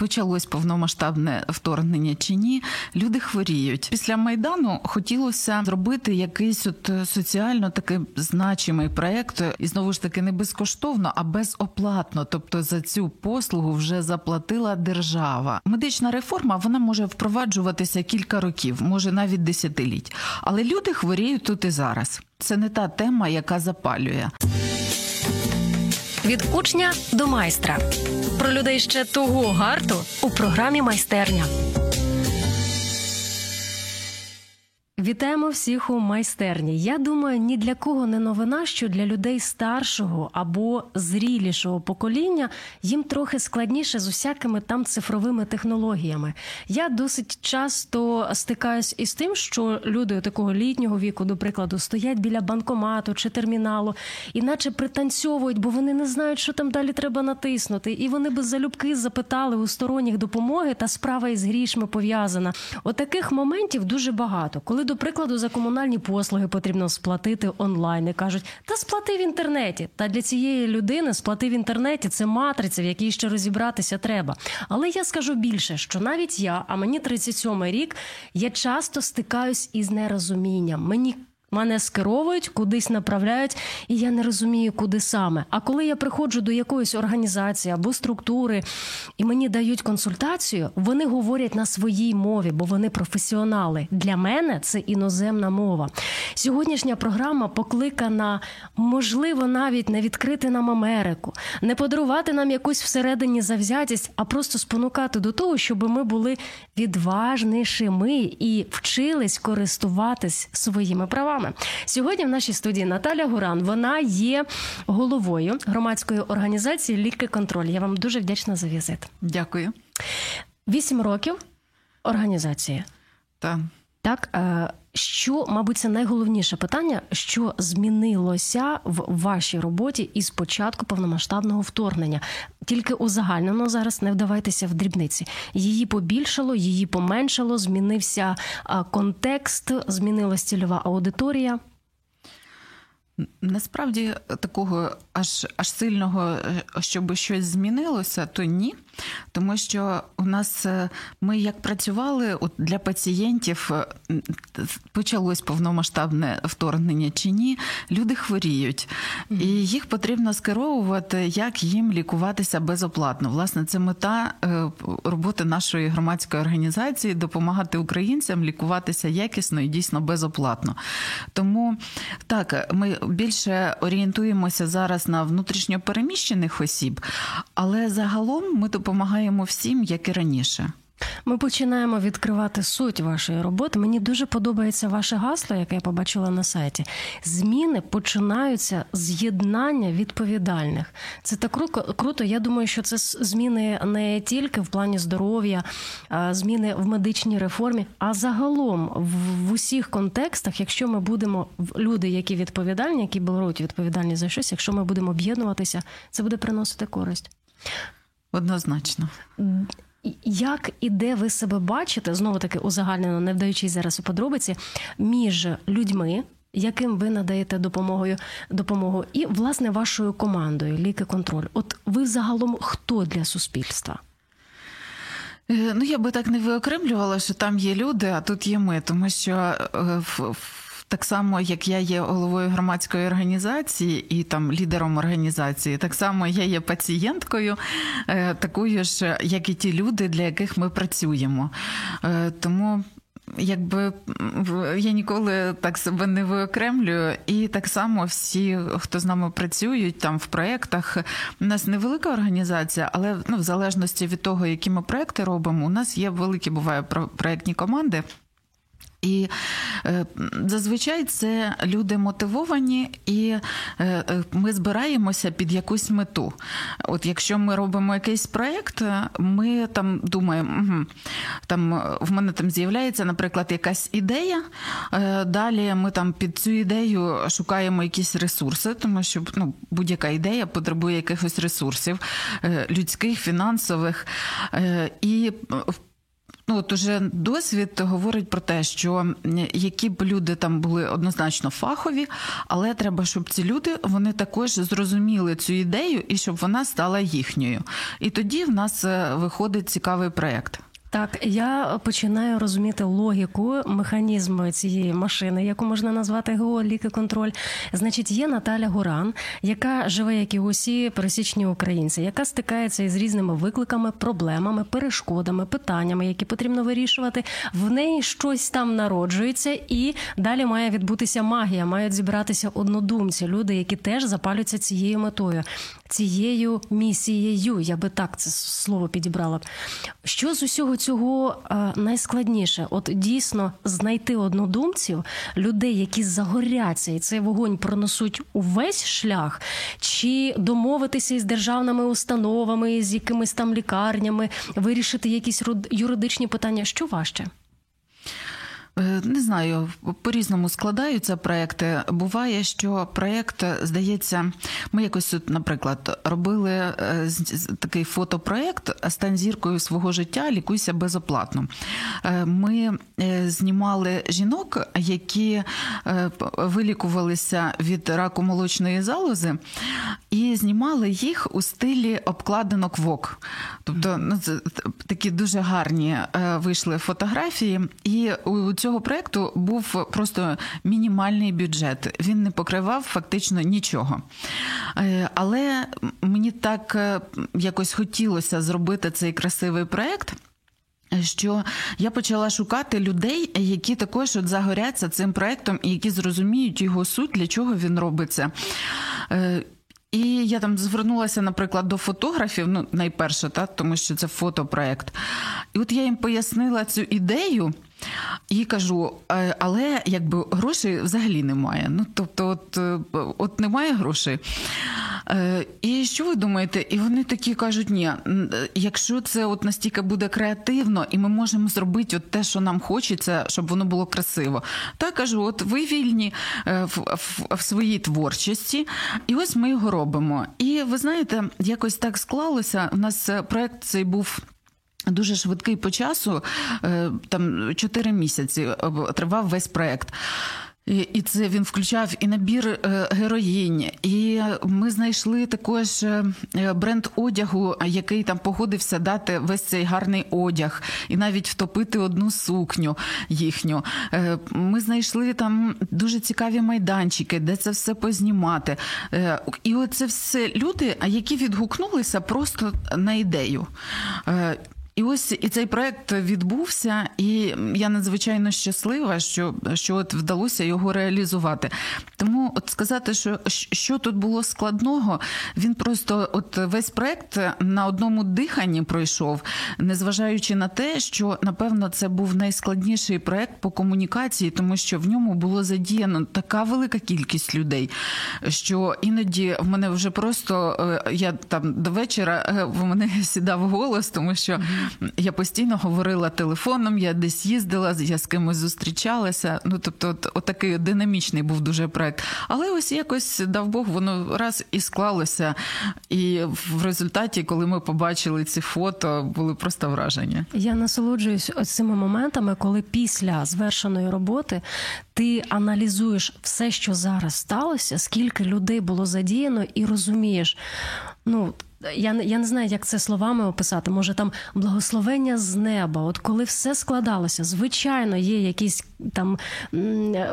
почалось повномасштабне вторгнення чи ні, люди хворіють. Після майдану хотілося зробити якийсь от соціально такий значимий проект, і знову ж таки не безкоштовно, а безоплатно. Тобто за цю послугу вже заплатила держава. Медична реформа вона може впроваджуватися кілька років, може навіть десятиліть. Але люди хворіють тут і зараз. Це не та тема, яка запалює. Від учня до майстра про людей ще того гарту у програмі майстерня. Вітаємо всіх у майстерні. Я думаю, ні для кого не новина, що для людей старшого або зрілішого покоління їм трохи складніше з усякими там цифровими технологіями. Я досить часто стикаюсь із тим, що люди такого літнього віку, до прикладу, стоять біля банкомату чи терміналу, і наче пританцьовують, бо вони не знають, що там далі треба натиснути. І вони би залюбки запитали у сторонніх допомоги, та справа із грішми пов'язана. Отаких моментів дуже багато. Коли до прикладу, за комунальні послуги потрібно сплатити онлайн. І кажуть, та сплати в інтернеті. Та для цієї людини сплати в інтернеті це матриця, в якій ще розібратися треба. Але я скажу більше, що навіть я, а мені 37 рік, я часто стикаюсь із нерозумінням. Мені Мене скеровують, кудись направляють, і я не розумію, куди саме. А коли я приходжу до якоїсь організації або структури і мені дають консультацію, вони говорять на своїй мові, бо вони професіонали. Для мене це іноземна мова. Сьогоднішня програма покликана, можливо, навіть не відкрити нам Америку, не подарувати нам якусь всередині завзятість, а просто спонукати до того, щоб ми були відважнішими і вчились користуватись своїми правами вами. Сьогодні в нашій студії Наталя Гуран. Вона є головою громадської організації Ліки контроль. Я вам дуже вдячна за візит. Дякую. Вісім років організації. Так. Так, е, що, мабуть, це найголовніше питання, що змінилося в вашій роботі із початку повномасштабного вторгнення. Тільки узагальнено зараз не вдавайтеся в дрібниці. Її побільшало, її поменшало, змінився контекст, змінилась цільова аудиторія. Насправді такого аж аж сильного, е, щоб щось змінилося, то ні. Тому що у нас е, ми як працювали от для пацієнтів, е, почалось повномасштабне вторгнення чи ні, люди хворіють, і їх потрібно скеровувати, як їм лікуватися безоплатно. Власне, це мета роботи нашої громадської організації допомагати українцям лікуватися якісно і дійсно безоплатно. Тому так, ми більше орієнтуємося зараз на внутрішньопереміщених осіб, але загалом ми допомагаємо всім, як і раніше. Ми починаємо відкривати суть вашої роботи. Мені дуже подобається ваше гасло, яке я побачила на сайті. Зміни починаються з єднання відповідальних. Це так круто. Я думаю, що це зміни не тільки в плані здоров'я, зміни в медичній реформі, а загалом в усіх контекстах, якщо ми будемо люди, які відповідальні, які беруть відповідальність за щось, якщо ми будемо об'єднуватися, це буде приносити користь. Однозначно. Як і де ви себе бачите, знову таки узагальнено, не вдаючись зараз у подробиці, між людьми, яким ви надаєте допомогою допомогу, і власне вашою командою Ліки контроль? От ви загалом хто для суспільства? Е, ну, я би так не виокремлювала, що там є люди, а тут є ми, тому що е, в так само, як я є головою громадської організації і там лідером організації, так само я є пацієнткою, е, такою ж, як і ті люди, для яких ми працюємо. Е, тому. Якби я ніколи так себе не виокремлюю, і так само всі, хто з нами працюють там в проєктах, у нас невелика організація, але ну, в залежності від того, які ми проекти робимо, у нас є великі бувають проєктні команди. І е, зазвичай це люди мотивовані, і е, е, ми збираємося під якусь мету. От якщо ми робимо якийсь проєкт, ми там думаємо, угу, там в мене там з'являється, наприклад, якась ідея. Далі ми там під цю ідею шукаємо якісь ресурси, тому що ну, будь-яка ідея потребує якихось ресурсів людських, фінансових. І ну от уже досвід говорить про те, що які б люди там були однозначно фахові, але треба, щоб ці люди вони також зрозуміли цю ідею і щоб вона стала їхньою. І тоді в нас е, виходить цікавий проєкт. Так, я починаю розуміти логіку, механізм цієї машини, яку можна назвати ГО ліки-контроль. Значить, є Наталя Гуран, яка живе, як і усі пересічні українці, яка стикається із різними викликами, проблемами, перешкодами, питаннями, які потрібно вирішувати. В неї щось там народжується, і далі має відбутися магія, мають зібратися однодумці, люди, які теж запалюються цією метою, цією місією. Я би так це слово підібрала. Що з усього цього е, найскладніше, от дійсно знайти однодумців, людей, які загоряться, і цей вогонь пронесуть увесь шлях, чи домовитися із державними установами, з якимись там лікарнями, вирішити якісь юридичні питання, що важче. Е, не знаю, по різному складаються проекти. Буває, що проєкт, здається, ми якось наприклад, робили е, такий фотопроєкт стань зіркою свого життя, лікуйся безоплатно. Е, ми знімали жінок, які вилікувалися від раку молочної залози, і знімали їх у стилі обкладинок ВОК. Тобто, ну це такі дуже гарні вийшли фотографії, і у цього проекту був просто мінімальний бюджет. Він не покривав фактично нічого. Е, але мені так е, якось хотілося зробити цей красивий проект. Що я почала шукати людей, які також от загоряться цим проектом і які зрозуміють його суть, для чого він робиться. Е, і я там звернулася, наприклад, до фотографів, ну найперше, та, тому що це фотопроект. І от я їм пояснила цю ідею. І кажу, «Е, але якби грошей взагалі немає. Ну тобто, от е, от немає грошей. Е, і що ви думаєте? І вони такі кажуть: ні, якщо це от настільки буде креативно, і ми можемо зробити от те, що нам хочеться, щоб воно було красиво. Так кажу, от ви вільні в, в, в своїй творчості, і ось ми його робимо. І ви знаєте, якось так склалося. У нас проект цей був. Дуже швидкий по часу, е, там 4 місяці е, тривав весь проект. І це він включав і набір е, героїнь, і ми знайшли також бренд одягу, який там погодився дати весь цей гарний одяг, і навіть втопити одну сукню їхню. Ми знайшли там дуже цікаві майданчики, де це все познімати. І оце все люди, які відгукнулися просто на ідею. І ось і цей проект відбувся, і я надзвичайно щаслива, що що от вдалося його реалізувати. Тому от сказати, що що тут було складного, він просто от весь проект на одному диханні пройшов, незважаючи на те, що напевно це був найскладніший проект по комунікації, тому що в ньому було задіяно така велика кількість людей, що іноді в мене вже просто е, я там до вечора е, в мене сідав голос, тому що. Я постійно говорила телефоном, я десь їздила, я з кимось зустрічалася. Ну тобто, от, от такий динамічний був дуже проект. Але ось якось дав Бог, воно раз і склалося. І в результаті, коли ми побачили ці фото, були просто враження. Я насолоджуюсь цими моментами, коли після звершеної роботи ти аналізуєш все, що зараз сталося, скільки людей було задіяно, і розумієш, ну я я не знаю, як це словами описати. Може там благословення з неба. От коли все складалося, звичайно, є якісь там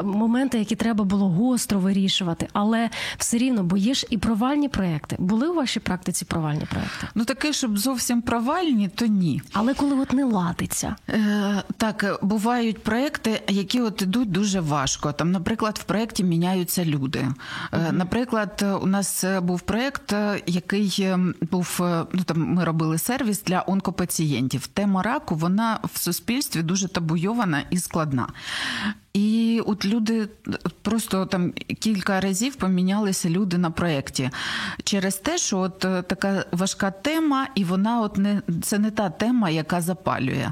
моменти, які треба було гостро вирішувати, але все рівно, бо є ж і провальні проекти. Були у вашій практиці провальні проекти? Ну таке, щоб зовсім провальні, то ні. Але коли от не ладиться, Е, так бувають проекти, які от ідуть дуже важко. Там, наприклад, в проєкті міняються люди. Е, Наприклад, у нас був проєкт, який ем, був е, ну там. Ми робили сервіс для онкопацієнтів. Тема раку вона в суспільстві дуже табуйована і складна. І от люди просто там кілька разів помінялися люди на проєкті через те, що от е, така важка тема, і вона от не це не та тема, яка запалює.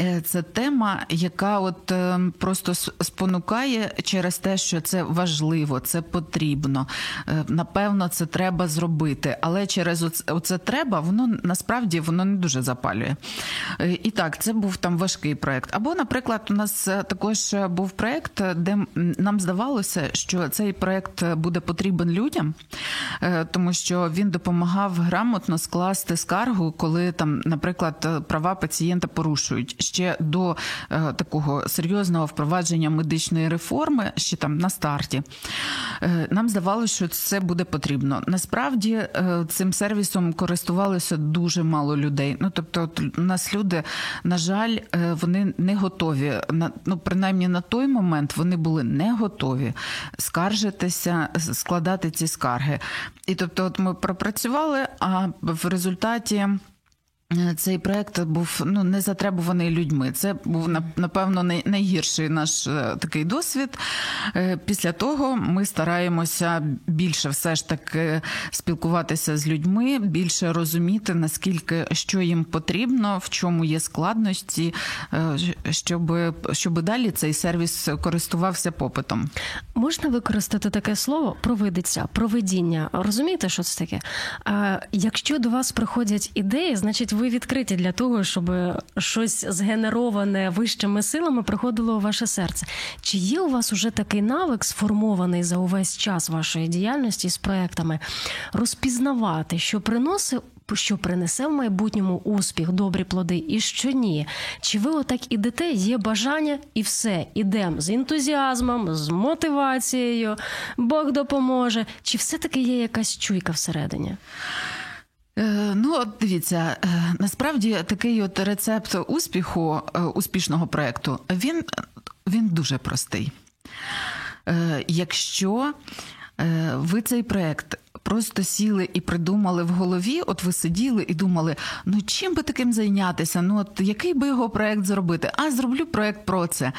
Е, це тема, яка от е, просто спонукає через те, що це важливо, це потрібно. Е, напевно, це треба зробити. Але через оце треба, воно насправді воно не дуже запалює. І так, це був там важкий проект. Або, наприклад, у нас також був проект, де нам здавалося, що цей проект буде потрібен людям, тому що він допомагав грамотно скласти скаргу, коли там, наприклад, права пацієнта порушують ще до е, такого серйозного впровадження медичної реформи, ще там на старті. Е, нам здавалося, що це буде потрібно. Насправді е, цим сервісом користувалося дуже мало людей. Ну тобто, от у нас люди, на жаль, вони не готові. На ну, принаймні на той момент вони були не готові скаржитися, складати ці скарги. І тобто, от ми пропрацювали, а в результаті. Е, цей проект був ну не затребуваний людьми. Це був напевно найгірший наш е, такий досвід. Е, після того ми стараємося більше все ж таки спілкуватися з людьми, більше розуміти наскільки що їм потрібно, в чому є складності, щоб щоб далі цей сервіс користувався попитом. Можна використати таке слово провидиться, проведіння. Розумієте, що це таке? А якщо до вас приходять ідеї, значить ви відкриті для того, щоб щось згенероване вищими силами приходило у ваше серце. Чи є у вас уже такий навик, сформований за увесь час вашої діяльності з проектами, розпізнавати, що приносить? Що принесе в майбутньому успіх, добрі плоди, і що ні? Чи ви отак ідете? Є бажання, і все, ідемо з ентузіазмом, з мотивацією, Бог допоможе? Чи все-таки є якась чуйка всередині? Е, ну, от дивіться, е, насправді такий от рецепт успіху е, успішного проєкту, він, він дуже простий. Якщо ви цей проєкт просто сіли і придумали в голові, от ви сиділи і думали, ну чим би таким зайнятися? Ну от який би його проект зробити? А зроблю проект про це.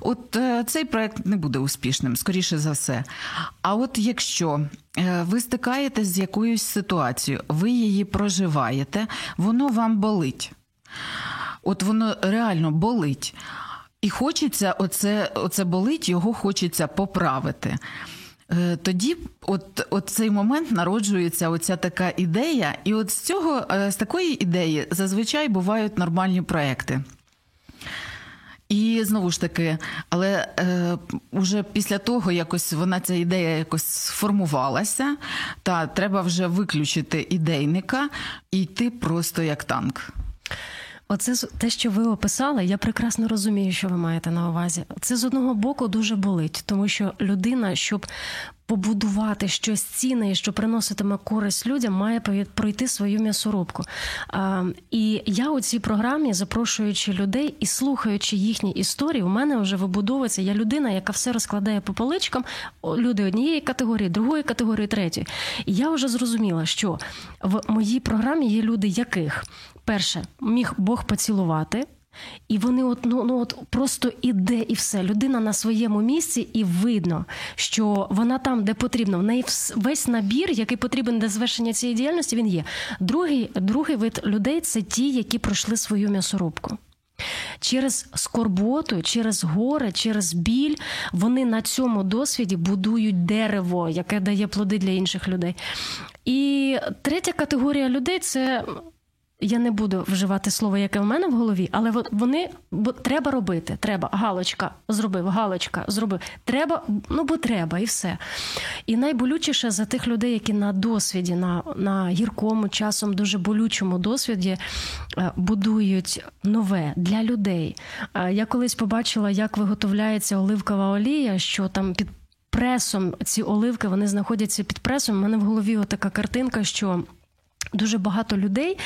От е, цей проект не буде успішним, скоріше за все. А от якщо е, ви стикаєтесь з якоюсь ситуацією, ви її проживаєте, воно вам болить. От воно реально болить. І хочеться, оце, оце болить, його хочеться поправити. Е, тоді, от, от цей момент народжується оця така ідея, і от з цього е, з такої ідеї зазвичай бувають нормальні проекти. І знову ж таки, але е, уже після того якось вона ця ідея якось сформувалася, та треба вже виключити ідейника і йти просто як танк. Оце те, що ви описали, я прекрасно розумію, що ви маєте на увазі. Це з одного боку дуже болить, тому що людина, щоб побудувати щось цінне, що приноситиме користь людям, має пройти свою м'ясорубку. І я у цій програмі, запрошуючи людей і слухаючи їхні історії, у мене вже вибудовується. Я людина, яка все розкладає по поличкам. Люди однієї категорії, другої категорії, третьої. І я вже зрозуміла, що в моїй програмі є люди, яких перше міг Бог поцілувати. І вони от ну, ну от просто іде і все. Людина на своєму місці, і видно, що вона там, де потрібно. В неї весь набір, який потрібен для звершення цієї діяльності, він є. Другий другий вид людей це ті, які пройшли свою м'ясорубку. Через скорботу, через горе, через біль вони на цьому досвіді будують дерево, яке дає плоди для інших людей. І третя категорія людей це я не буду вживати слово, яке в мене в голові, але вони бо треба робити. Треба. Галочка зробив, галочка зробив. Треба, ну бо треба, і все. І найболючіше за тих людей, які на досвіді, на на гіркому часом, дуже болючому досвіді е, будують нове для людей. Е, я колись побачила, як виготовляється оливкова олія, що там під пресом ці оливки вони знаходяться під пресом. У мене в голові така картинка, що. Дуже багато людей,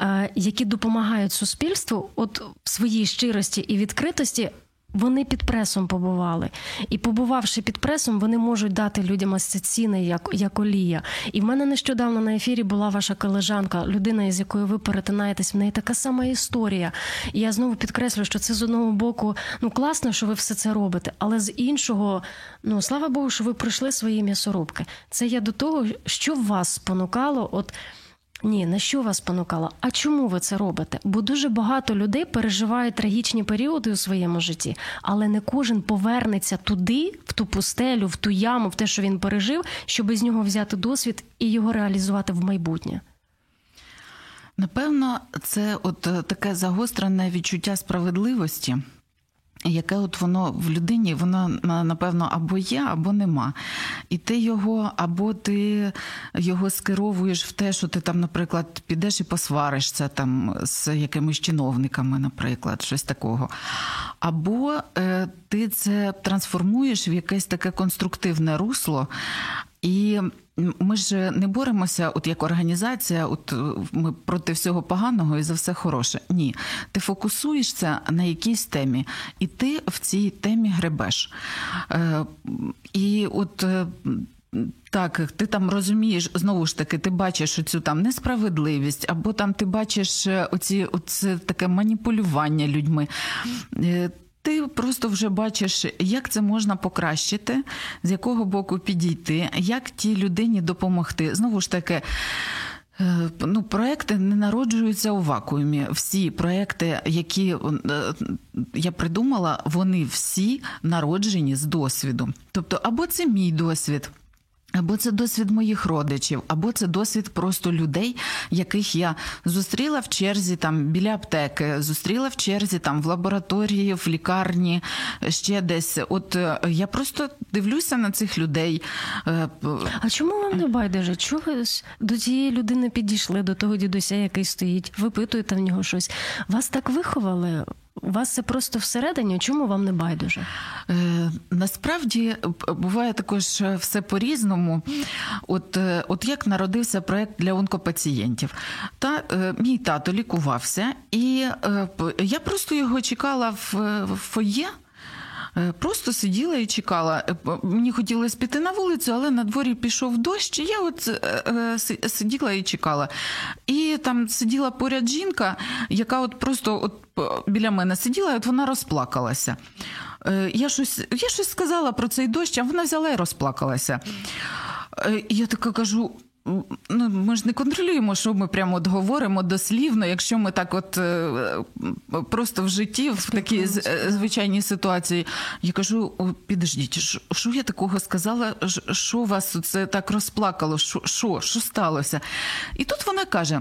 е, які допомагають суспільству, от в своїй щирості і відкритості. Вони під пресом побували, і побувавши під пресом, вони можуть дати людям ось це ціни як як олія. І в мене нещодавно на ефірі була ваша колежанка, людина, з якою ви перетинаєтесь. В неї така сама історія. І я знову підкреслю, що це з одного боку ну класно, що ви все це робите, але з іншого, ну слава Богу, що ви пройшли свої м'ясорубки. Це я до того, що вас спонукало, от Ні, на що вас спонукало? А чому ви це робите? Бо дуже багато людей переживають трагічні періоди у своєму житті, але не кожен повернеться туди, в ту пустелю, в ту яму, в те, що він пережив, щоб з нього взяти досвід і його реалізувати в майбутнє. Напевно, це от е, таке загострене відчуття справедливості. Яке от воно в людині, воно напевно або є, або нема. І ти його, або ти його скеровуєш в те, що ти там, наприклад, підеш і посваришся там з якимись чиновниками, наприклад, щось такого. Або е, ти це трансформуєш в якесь таке конструктивне русло. І ми ж не боремося, от як організація, от ми проти всього поганого і за все хороше. Ні, ти фокусуєшся на якійсь темі, і ти в цій темі гребеш. Е, І от. Е, так, ти там розумієш, знову ж таки, ти бачиш оцю там несправедливість, або там ти бачиш е, оці, оце таке маніпулювання людьми. Ти просто вже бачиш, як це можна покращити, з якого боку підійти, як тій людині допомогти. Знову ж таки. Е, ну, проекти не народжуються у вакуумі. Всі проекти, які е, я придумала, вони всі народжені з досвіду. Тобто, або це мій досвід, або це досвід моїх родичів, або це досвід просто людей, яких я зустріла в черзі там біля аптеки, зустріла в черзі там в лабораторії, в лікарні, ще десь. От е, я просто дивлюся на цих людей. Е, а чому вам не байдуже? Чого ви до цієї людини підійшли, до того дідуся, який стоїть, випитуєте в нього щось? Вас так виховали? У вас це просто всередині. Чому вам не байдуже? Е, Насправді буває також все по-різному. От е, от як народився проект для онкопацієнтів. Та е, мій тато лікувався, і е, я просто його чекала в, в фоє. Е, просто сиділа і чекала. Е, мені хотілося піти на вулицю, але на дворі пішов дощ. і Я от е, сиділа і чекала. І там сиділа поряд жінка, яка от просто от біля мене сиділа, і от вона розплакалася. Я щось я щось сказала про цей дощ, а вона взяла і розплакалася. І Я така кажу: ну, ми ж не контролюємо, що ми прямо от говоримо дослівно, якщо ми так, от е, просто в житті, в такій е, звичайній ситуації, я кажу: підождіть, що я такого сказала? Що вас це так розплакало? Що, що, що сталося? І тут вона каже.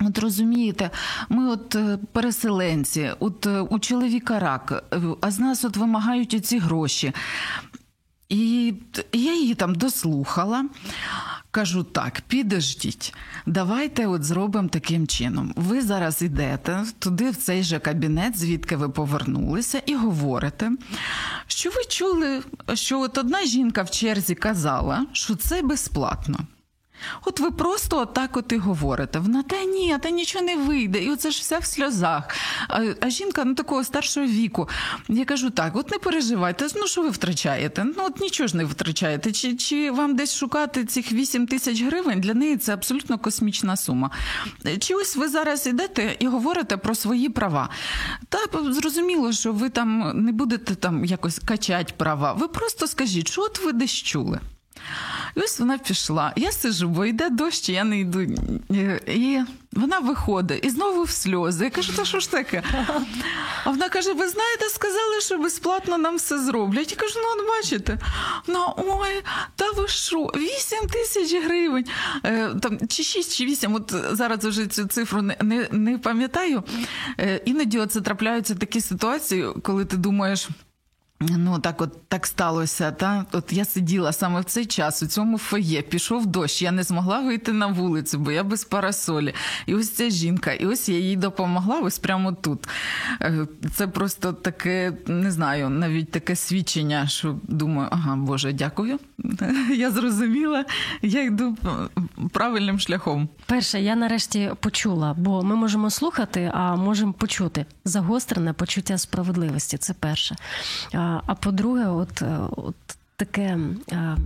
От розумієте, ми от е, переселенці, от у чоловіка рак, а з нас от вимагають ці гроші. І я її там дослухала. Кажу так, підождіть, давайте от зробимо таким чином. Ви зараз йдете туди, в цей же кабінет, звідки ви повернулися, і говорите, що ви чули, що от одна жінка в черзі казала, що це безплатно. От ви просто отак от і говорите. Вона та ні, та нічого не вийде. І оце ж все в сльозах. А а жінка ну, такого старшого віку. Я кажу, так, от не переживайте, ну що ви втрачаєте? Ну от нічого ж не втрачаєте. Чи чи вам десь шукати цих 8 тисяч гривень? Для неї це абсолютно космічна сума. Чи ось ви зараз йдете і говорите про свої права? Та зрозуміло, що ви там не будете там якось качати права. Ви просто скажіть, що от ви десь чули. І ось вона пішла. Я сижу, бо йде дощ, я не йду. І вона виходить і знову в сльози. Я кажу, та що ж таке? А вона каже: ви знаєте, сказали, що безплатно нам все зроблять. Я кажу, ну от бачите, ну ой, та ви що, 8 тисяч гривень, е, там, чи 6, чи 8, от зараз вже цю цифру не не, не пам'ятаю. Е, іноді це трапляються такі ситуації, коли ти думаєш. Ну, так от так сталося. Та? От я сиділа саме в цей час у цьому фоє, пішов дощ, я не змогла вийти на вулицю, бо я без парасолі. І ось ця жінка, і ось я їй допомогла, ось прямо тут. Е, це просто таке, не знаю, навіть таке свідчення, що думаю, ага, Боже, дякую. Я зрозуміла, я йду правильним шляхом. Перше, я нарешті почула, бо ми можемо слухати, а можемо почути загострене почуття справедливості. Це перше. А по-друге, от, е, от таке. Е,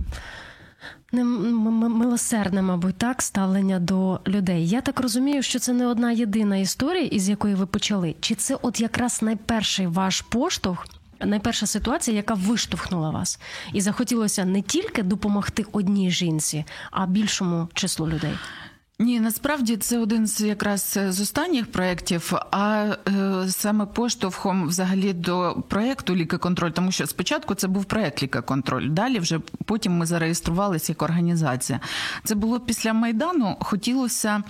не милосердне, мабуть, так, ставлення до людей. Я так розумію, що це не одна єдина історія, із якої ви почали. Чи це от якраз найперший ваш поштовх, найперша ситуація, яка виштовхнула вас, і захотілося не тільки допомогти одній жінці, а більшому числу людей? Ні, насправді це один з якраз з останніх проєктів, а е, саме поштовхом взагалі до проєкту Лікаконтроль, тому що спочатку це був проєкт Лікаконтроль. Далі вже потім ми зареєструвалися як організація. Це було після Майдану. Хотілося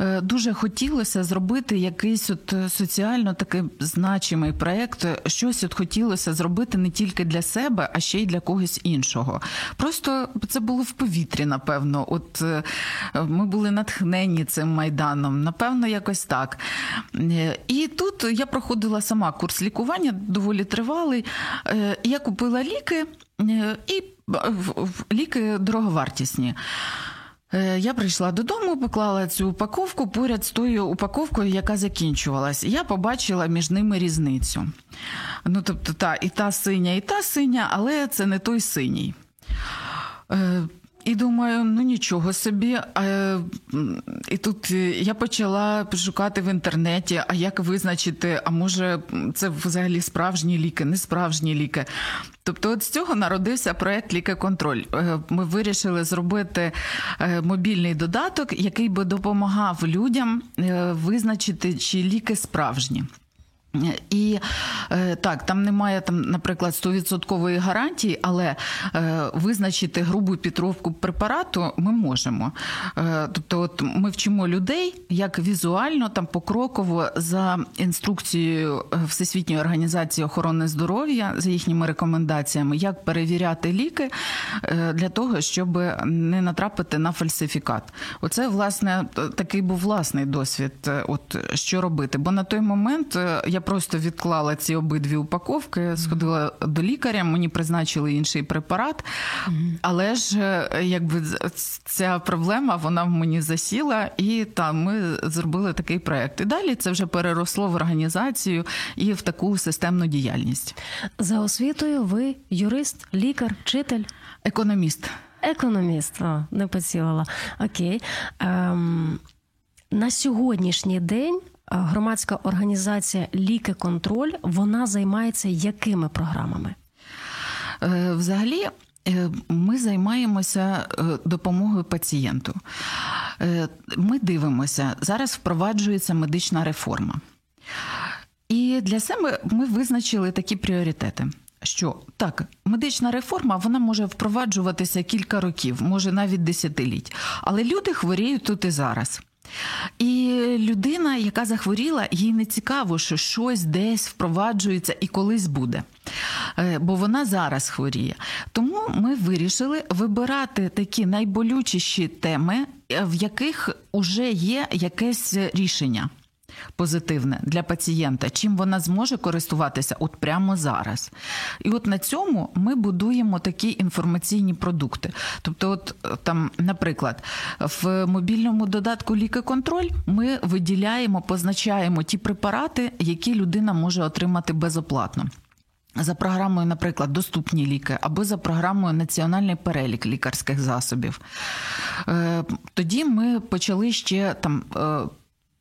е, дуже хотілося зробити якийсь от соціально такий значимий проєкт. Щось от хотілося зробити не тільки для себе, а ще й для когось іншого. Просто це було в повітрі, напевно. От е, ми були натхнені цим майданом, напевно, якось так. Е, і тут я проходила сама курс лікування, доволі тривалий. Е, я купила ліки і ліки дороговартісні. Я прийшла додому, поклала цю упаковку поряд з тою упаковкою, яка закінчувалась. Я побачила між ними різницю. Ну, тобто, та і та синя, і та синя, але це не той синій. І думаю, ну нічого собі. А, І тут я почала шукати в інтернеті, а як визначити, а може, це взагалі справжні ліки, не справжні ліки. Тобто, от з цього народився проект Лікеконтроль. Е, ми вирішили зробити е, мобільний додаток, який би допомагав людям е, визначити, чи ліки справжні. І е, так, там немає там, наприклад, 100% гарантії, але е, визначити грубу підробку препарату ми можемо. Е, тобто, от ми вчимо людей як візуально, там покроково за інструкцією Всесвітньої організації охорони здоров'я за їхніми рекомендаціями, як перевіряти ліки для того, щоб не натрапити на фальсифікат. Оце власне такий був власний досвід. От що робити? Бо на той момент я просто відклала ці обидві упаковки, сходила до лікаря, мені призначили інший препарат, але ж е, якби ця проблема вона в мені засіла, і там ми зробили такий проект. І далі це вже переросло в організацію і в таку системну діяльність. За освітою ви юрист, лікар, вчитель, економіст. Економіст, О, не поцілила. Окей. Ем, На сьогоднішній день громадська організація Ліки Контроль вона займається якими програмами? Е, взагалі. Е, ми займаємося е, допомогою пацієнту. Ми дивимося, зараз впроваджується медична реформа. І для себе ми визначили такі пріоритети. Що так, медична реформа вона може впроваджуватися кілька років, може навіть десятиліть, але люди хворіють тут і зараз. І людина, яка захворіла, їй не цікаво, що щось десь впроваджується і колись буде. Е, бо вона зараз хворіє. Тому ми вирішили вибирати такі найболючіші теми, е, в яких уже є якесь рішення позитивне для пацієнта, чим вона зможе користуватися от прямо зараз. І от на цьому ми будуємо такі інформаційні продукти. Тобто, от там, наприклад, в мобільному додатку лікоконтроль ми виділяємо, позначаємо ті препарати, які людина може отримати безоплатно. За програмою, наприклад, доступні ліки або за програмою Національний перелік лікарських засобів. Е, тоді ми почали ще там е,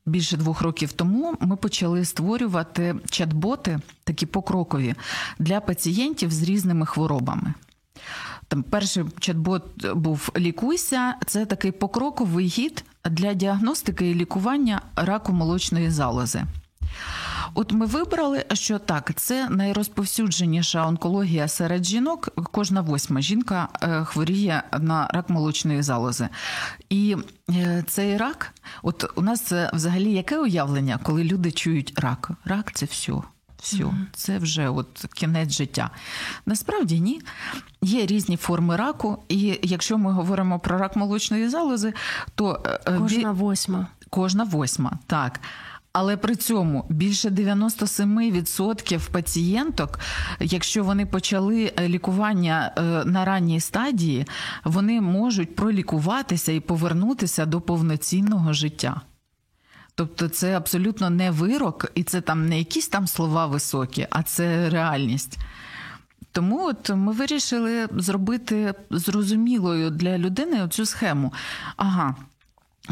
більше двох років тому ми почали створювати чат-боти, такі покрокові, для пацієнтів з різними хворобами. Там перший чат-бот був Лікуйся. Це такий покроковий гід для діагностики і лікування раку молочної залози. От ми вибрали, що так, це найрозповсюдженіша онкологія серед жінок. Кожна восьма жінка е, хворіє на рак молочної залози. І е, цей рак, от у нас взагалі яке уявлення, коли люди чують рак? Рак це все. Все, mm-hmm. це вже от кінець життя. Насправді ні. Є різні форми раку, і якщо ми говоримо про рак молочної залози, то е, кожна восьма. Кожна восьма, так. Але при цьому більше 97% пацієнток, якщо вони почали е, лікування е, на ранній стадії, вони можуть пролікуватися і повернутися до повноцінного життя. Тобто це абсолютно не вирок, і це там не якісь там слова високі, а це реальність. Тому от ми вирішили зробити зрозумілою для людини цю схему. Ага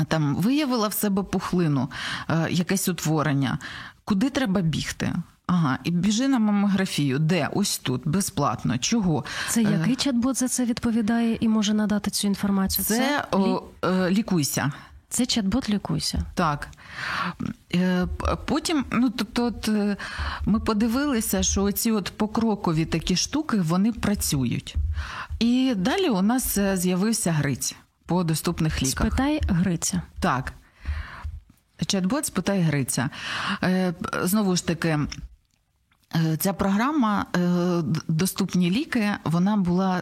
там виявила в себе пухлину, е, якесь утворення, куди треба бігти? Ага, і біжи на мамографію. Де? Ось тут, безплатно. Чого? Це е, який чат-бот за це відповідає і може надати цю інформацію? Це, це... О, е, лікуйся. Це чат-бот лікуйся. Так. Потім, ну тобто, от, ми подивилися, що ці от покрокові такі штуки вони працюють. І далі у нас з'явився Гриць по доступних ліках. Спитай Гриця. Так. Чат-бот спитай Гриця. Знову ж таки. Е, ця програма е, Доступні ліки. Вона була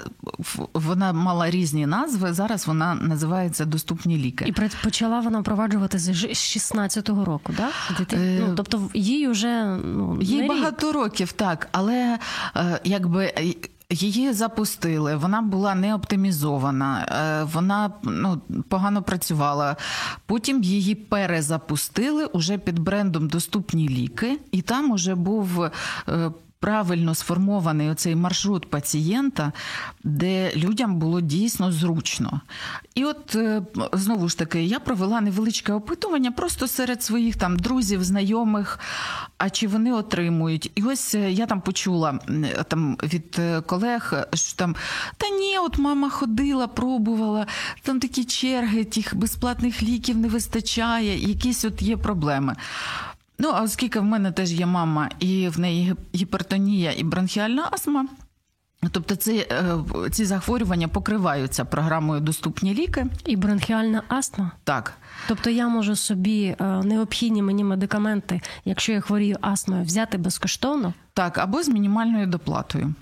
вона мала різні назви. Зараз вона називається Доступні ліки. І почала вона впроваджувати з 16-го року, да? Е... Ну, тобто їй вже ну, їй багато рік. років, так, але якби Її запустили, вона була не оптимізована, е, вона ну, погано працювала. Потім її перезапустили уже під брендом Доступні ліки, і там уже був е, правильно сформований оцей маршрут пацієнта, де людям було дійсно зручно. І от е, знову ж таки, я провела невеличке опитування просто серед своїх там друзів, знайомих, а чи вони отримують. І ось е, я там почула там від е, колег, що там та ні, от мама ходила, пробувала, там такі черги, тих безплатних ліків не вистачає, якісь от є проблеми. Ну, а оскільки в мене теж є мама, і в неї гіпертонія і бронхіальна астма, Тобто ці е, ці захворювання покриваються програмою Доступні ліки і бронхіальна астма. Так. Тобто я можу собі е, необхідні мені медикаменти, якщо я хворію астмою, взяти безкоштовно? Так, або з мінімальною доплатою.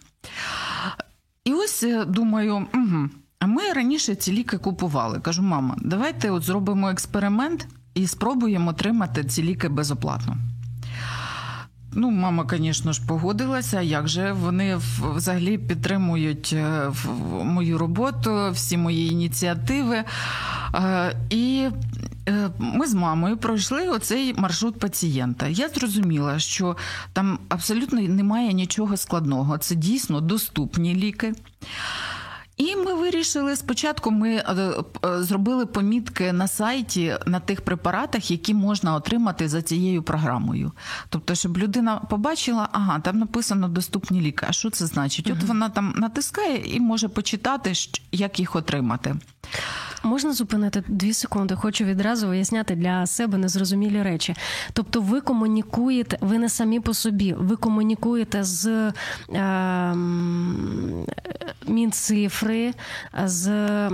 І ось е, думаю, угу, а ми раніше ці ліки купували. Кажу, мама, давайте от зробимо експеримент і спробуємо отримати ці ліки безоплатно. Ну, мама, звісно ж, погодилася. Як же вони взагалі підтримують е, мою роботу, всі мої ініціативи. Е, і е, ми з мамою пройшли оцей маршрут пацієнта. Я зрозуміла, що там абсолютно немає нічого складного. Це дійсно доступні ліки. І ми вирішили спочатку. Ми е, е, зробили помітки на сайті на тих препаратах, які можна отримати за цією програмою. Тобто, щоб людина побачила, ага, там написано доступні ліки. А що це значить? От вона там натискає і може почитати, як їх отримати. Можна зупинити дві секунди. Хочу відразу виясняти для себе незрозумілі речі. Тобто, ви комунікуєте, ви не самі по собі, ви комунікуєте з е, Мінцифри, з е,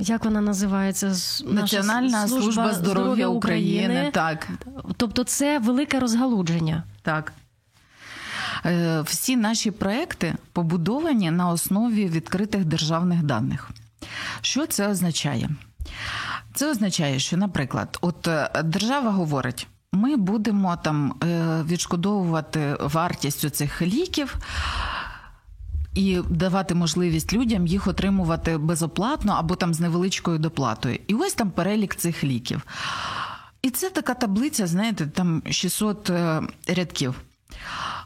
як вона називається? З, Національна служба, служба здоров'я України. України. Так, тобто, це велике розгалудження. Так. Е, всі наші проекти побудовані на основі відкритих державних даних. Що це означає? Це означає, що, наприклад, от е, держава говорить. Ми будемо там е, відшкодовувати вартість цих ліків і давати можливість людям їх отримувати безоплатно або там з невеличкою доплатою. І ось там перелік цих ліків. І це така таблиця, знаєте, там 600 е, рядків.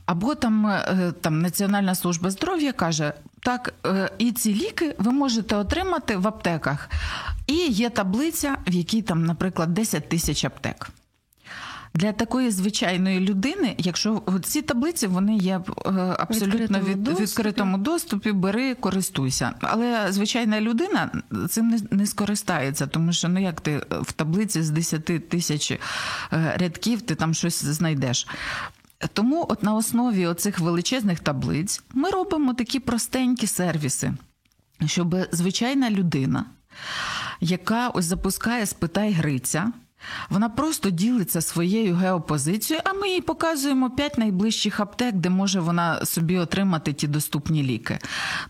Або там там Національна служба здоров'я каже, так, е, і ці ліки ви можете отримати в аптеках. І є таблиця, в якій там, наприклад, 10 тисяч аптек. Для такої звичайної людини, якщо ці таблиці вони є е, абсолютно в від, відкритому доступі, бери, користуйся. Але звичайна людина цим не, не скористається, тому що ну як ти в таблиці з 10 тисяч рядків ти там щось знайдеш. Тому, от на основі оцих величезних таблиць, ми робимо такі простенькі сервіси, щоб звичайна людина, яка ось запускає спитай Гриця. Вона просто ділиться своєю геопозицією, а ми їй показуємо п'ять найближчих аптек, де може вона собі отримати ті доступні ліки.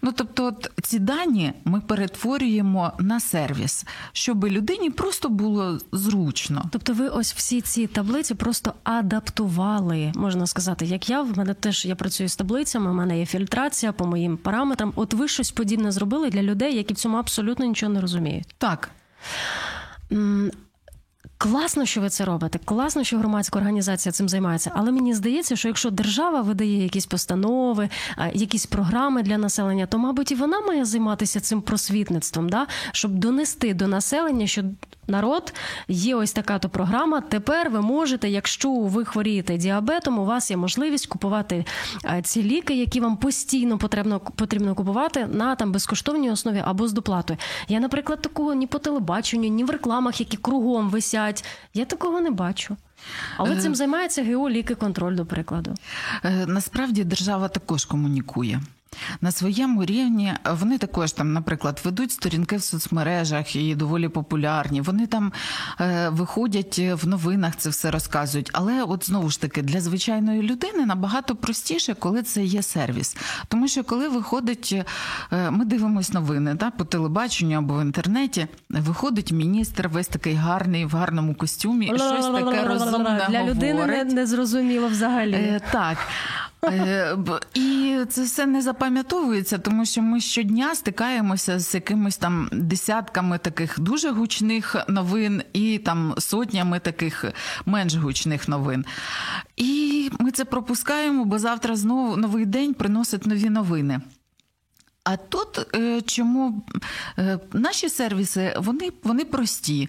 Ну тобто, от ці дані ми перетворюємо на сервіс, щоб людині просто було зручно. Тобто, ви ось всі ці таблиці просто адаптували, можна сказати, як я в мене теж я працюю з таблицями. У мене є фільтрація по моїм параметрам. От ви щось подібне зробили для людей, які в цьому абсолютно нічого не розуміють. Так. Класно, що ви це робите. Класно, що громадська організація цим займається. Але мені здається, що якщо держава видає якісь постанови, якісь програми для населення, то мабуть і вона має займатися цим просвітництвом, да? щоб донести до населення, що народ, є ось така то програма. Тепер ви можете, якщо ви хворієте діабетом, у вас є можливість купувати е, ці ліки, які вам постійно потрібно потрібно купувати на там безкоштовній основі або з доплатою. Я, наприклад, такого ні по телебаченню, ні в рекламах, які кругом висять. Я такого не бачу. Але цим займається ГО ліки контроль, до прикладу. Е, Насправді держава також комунікує. На своєму рівні вони також там, наприклад, ведуть сторінки в соцмережах і доволі популярні. Вони там е, виходять в новинах, це все розказують. Але от знову ж таки для звичайної людини набагато простіше, коли це є сервіс. Тому що коли виходить, е, ми дивимося новини да, по телебаченню або в інтернеті, виходить міністр, весь такий гарний, в гарному костюмі, щось таке розумне для говорить. людини не, не зрозуміло взагалі. Е, так. Е, І це все не запам'ятовується, тому що ми щодня стикаємося з якимись там десятками таких дуже гучних новин і там сотнями таких менш гучних новин. І ми це пропускаємо, бо завтра знову новий день приносить нові новини. А тут е, чому е, наші сервіси вони, вони прості,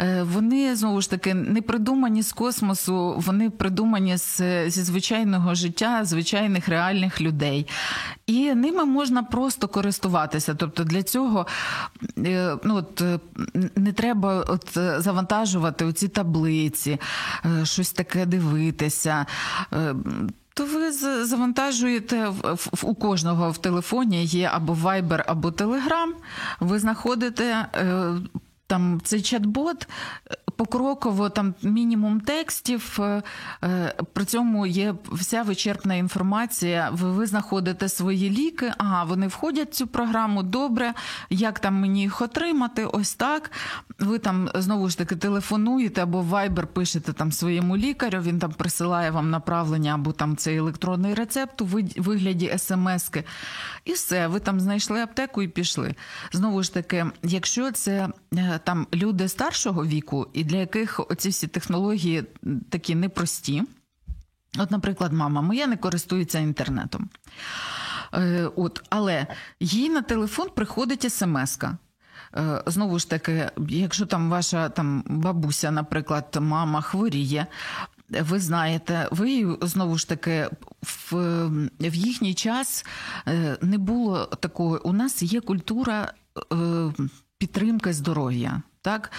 Е, вони знову ж таки не придумані з космосу, вони придумані з, зі звичайного життя, звичайних реальних людей. І ними можна просто користуватися. Тобто для цього ну, от, не треба от, завантажувати оці таблиці, щось таке дивитися. То ви завантажуєте у кожного в телефоні є або Viber, або Telegram. Ви знаходите е, там цей чат-бот. Покроково там мінімум текстів, е, е, при цьому є вся вичерпна інформація. Ви, ви знаходите свої ліки. Ага, вони входять в цю програму. Добре, як там мені їх отримати? Ось так. Ви там знову ж таки телефонуєте або в Viber пишете там своєму лікарю. Він там присилає вам направлення або там цей електронний рецепт у вигляді смски. І все, ви там знайшли аптеку і пішли. Знову ж таки, якщо це е, там люди старшого віку, і для яких оці всі технології такі непрості. От, наприклад, мама моя не користується інтернетом. Е, От, але їй на телефон приходить смс-ка. Е, Знову ж таки, якщо там ваша там бабуся, наприклад, мама хворіє, ви знаєте, ви знову ж таки в, в їхній час е, не було такого. У нас є культура е, підтримки здоров'я. Так?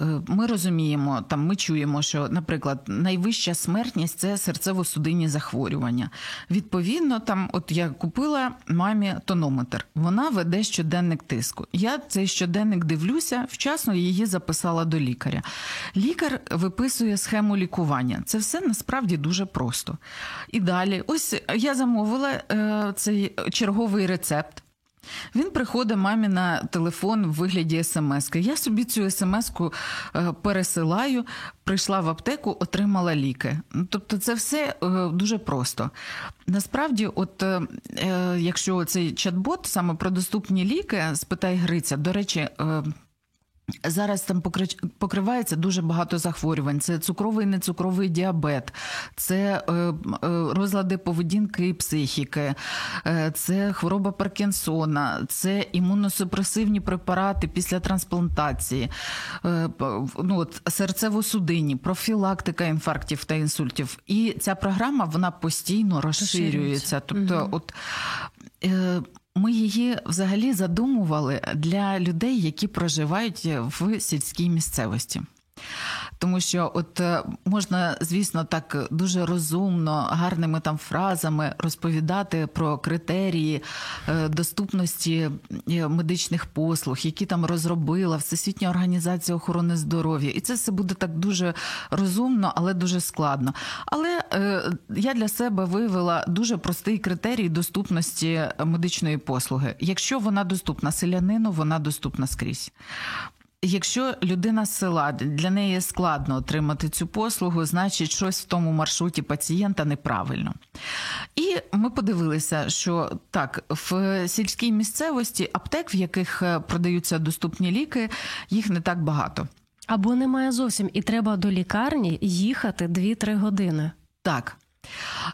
Е, Ми розуміємо, там ми чуємо, що, наприклад, найвища смертність це серцево-судинні захворювання. Відповідно, там, от я купила мамі тонометр, вона веде щоденник тиску. Я цей щоденник дивлюся, вчасно її записала до лікаря. Лікар виписує схему лікування. Це все насправді дуже просто. І далі, ось я замовила е, цей черговий рецепт. Він приходить мамі на телефон в вигляді смс. Я собі цю смс-ку е, пересилаю, прийшла в аптеку, отримала ліки. Тобто, це все е, дуже просто. Насправді, от е, якщо цей чат-бот саме про доступні ліки, спитай Гриця, до речі. Зараз там покри- покривається дуже багато захворювань. Це цукровий і нецукровий діабет, це е, е, розлади поведінки і психіки, е, це хвороба Паркінсона, це імуносупресивні препарати після трансплантації, ну, от, серцево-судинні, профілактика інфарктів та інсультів. І ця програма вона постійно розширюється. Тобто, от. Ми її взагалі задумували для людей, які проживають в сільській місцевості. Тому що, от е, можна, звісно, так дуже розумно, гарними там фразами розповідати про критерії е, доступності е, медичних послуг, які там розробила Всесвітня організація охорони здоров'я. І це все буде так дуже розумно, але дуже складно. Але я для себе виявила дуже простий критерій доступності медичної послуги. Якщо вона доступна селянину, вона доступна скрізь. Якщо людина з села для неї складно отримати цю послугу, значить щось в тому маршруті пацієнта неправильно. І ми подивилися, що так, в сільській місцевості аптек, в яких е, продаються доступні ліки, їх не так багато. Або немає зовсім, і треба до лікарні їхати 2-3 години. Так.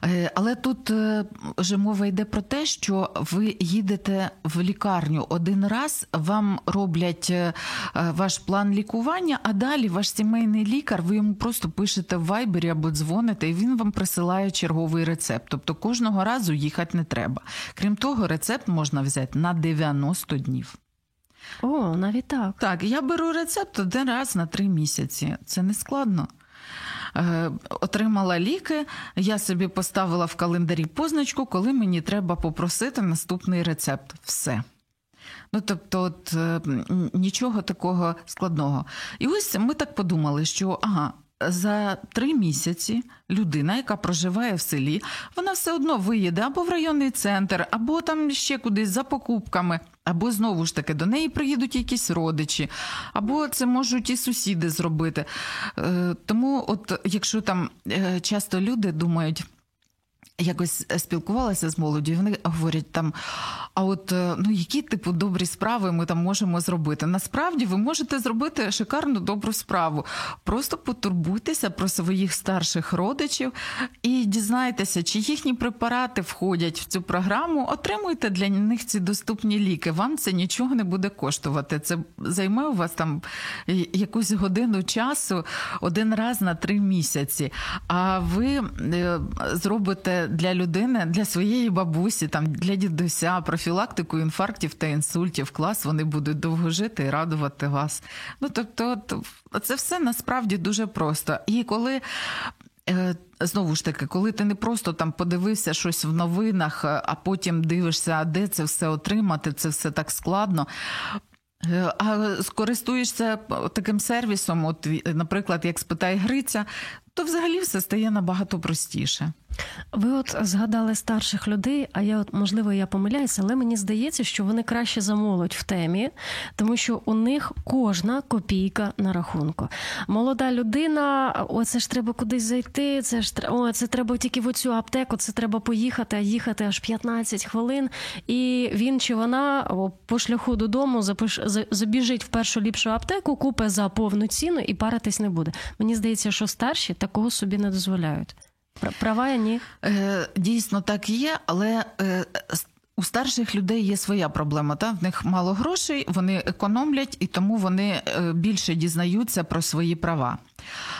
Е, але тут е, вже мова йде про те, що ви їдете в лікарню один раз, вам роблять е, ваш план лікування, а далі ваш сімейний лікар, ви йому просто пишете в вайбері або дзвоните, і він вам присилає черговий рецепт. Тобто кожного разу їхати не треба. Крім того, рецепт можна взяти на 90 днів. О, навіть так. Так, я беру рецепт один раз на три місяці. Це не складно. Е, отримала ліки, я собі поставила в календарі позначку, коли мені треба попросити наступний рецепт. Все. Ну, тобто, от, нічого такого складного. І ось ми так подумали, що ага, за три місяці людина, яка проживає в селі, вона все одно виїде або в районний центр, або там ще кудись за покупками, або знову ж таки до неї приїдуть якісь родичі, або це можуть і сусіди зробити. Е, тому, от якщо там е, часто люди думають якось е, спілкувалася з молоді, вони говорять там: а от е, ну які типу добрі справи ми там можемо зробити? Насправді ви можете зробити шикарну добру справу. Просто потурбуйтеся про своїх старших родичів і дізнайтеся, чи їхні препарати входять в цю програму. Отримуйте для них ці доступні ліки. Вам це нічого не буде коштувати. Це займе у вас там якусь годину часу один раз на три місяці. А ви е, зробите для людини, для своєї бабусі, там для дідуся, профілактику інфарктів та інсультів, клас вони будуть довго жити і радувати вас. Ну тобто, це все насправді дуже просто. І коли. Е, знову ж таки, коли ти не просто там подивився щось в новинах, а потім дивишся, де це все отримати, це все так складно. Е, а скористуєшся таким сервісом, от, наприклад, як спитай Гриця, то взагалі все стає набагато простіше. Ви от згадали старших людей, а я от можливо я помиляюся, але мені здається, що вони краще замолодь в темі, тому що у них кожна копійка на рахунку. Молода людина, о, це ж треба кудись зайти. Це ж о, це треба тільки в оцю аптеку. Це треба поїхати, а їхати аж 15 хвилин. І він чи вона по шляху додому запиш, забіжить в першу ліпшу аптеку, купе за повну ціну і паритись не буде. Мені здається, що старші такого собі не дозволяють. Права я ні? Е, дійсно так є, але е, у старших людей є своя проблема. Та? В них мало грошей, вони економлять і тому вони е, більше дізнаються про свої права.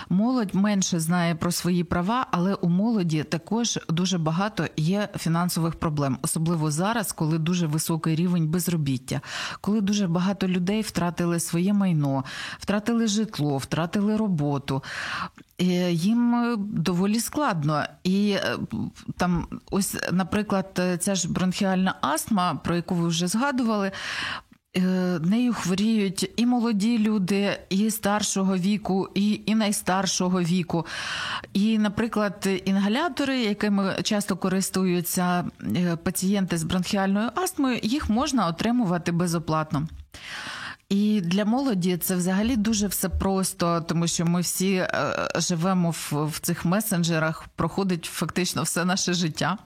Молодь менше знає про свої права, але у молоді також дуже багато є фінансових проблем, особливо зараз, коли дуже високий рівень безробіття, коли дуже багато людей втратили своє майно, втратили житло, втратили роботу. Е, їм е, доволі складно. І е, там, ось, наприклад, ця ж бронхіальна астма, про яку ви вже згадували. Нею хворіють і молоді люди, і старшого віку, і і найстаршого віку. І, наприклад, інгалятори, якими часто користуються пацієнти з бронхіальною астмою, їх можна отримувати безоплатно. І для молоді це взагалі дуже все просто, тому що ми всі е, живемо в, в цих месенджерах, проходить фактично все наше життя.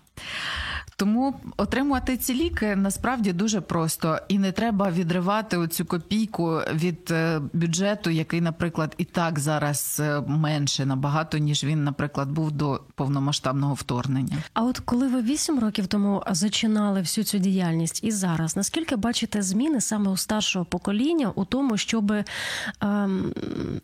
Тому отримувати ці ліки насправді дуже просто, і не треба відривати оцю копійку від е, бюджету, який, наприклад, і так зараз е, менше набагато ніж він, наприклад, був до повномасштабного вторгнення. А от коли ви вісім років тому зачинали всю цю діяльність і зараз, наскільки бачите зміни саме у старшого покоління у тому, щоб ем,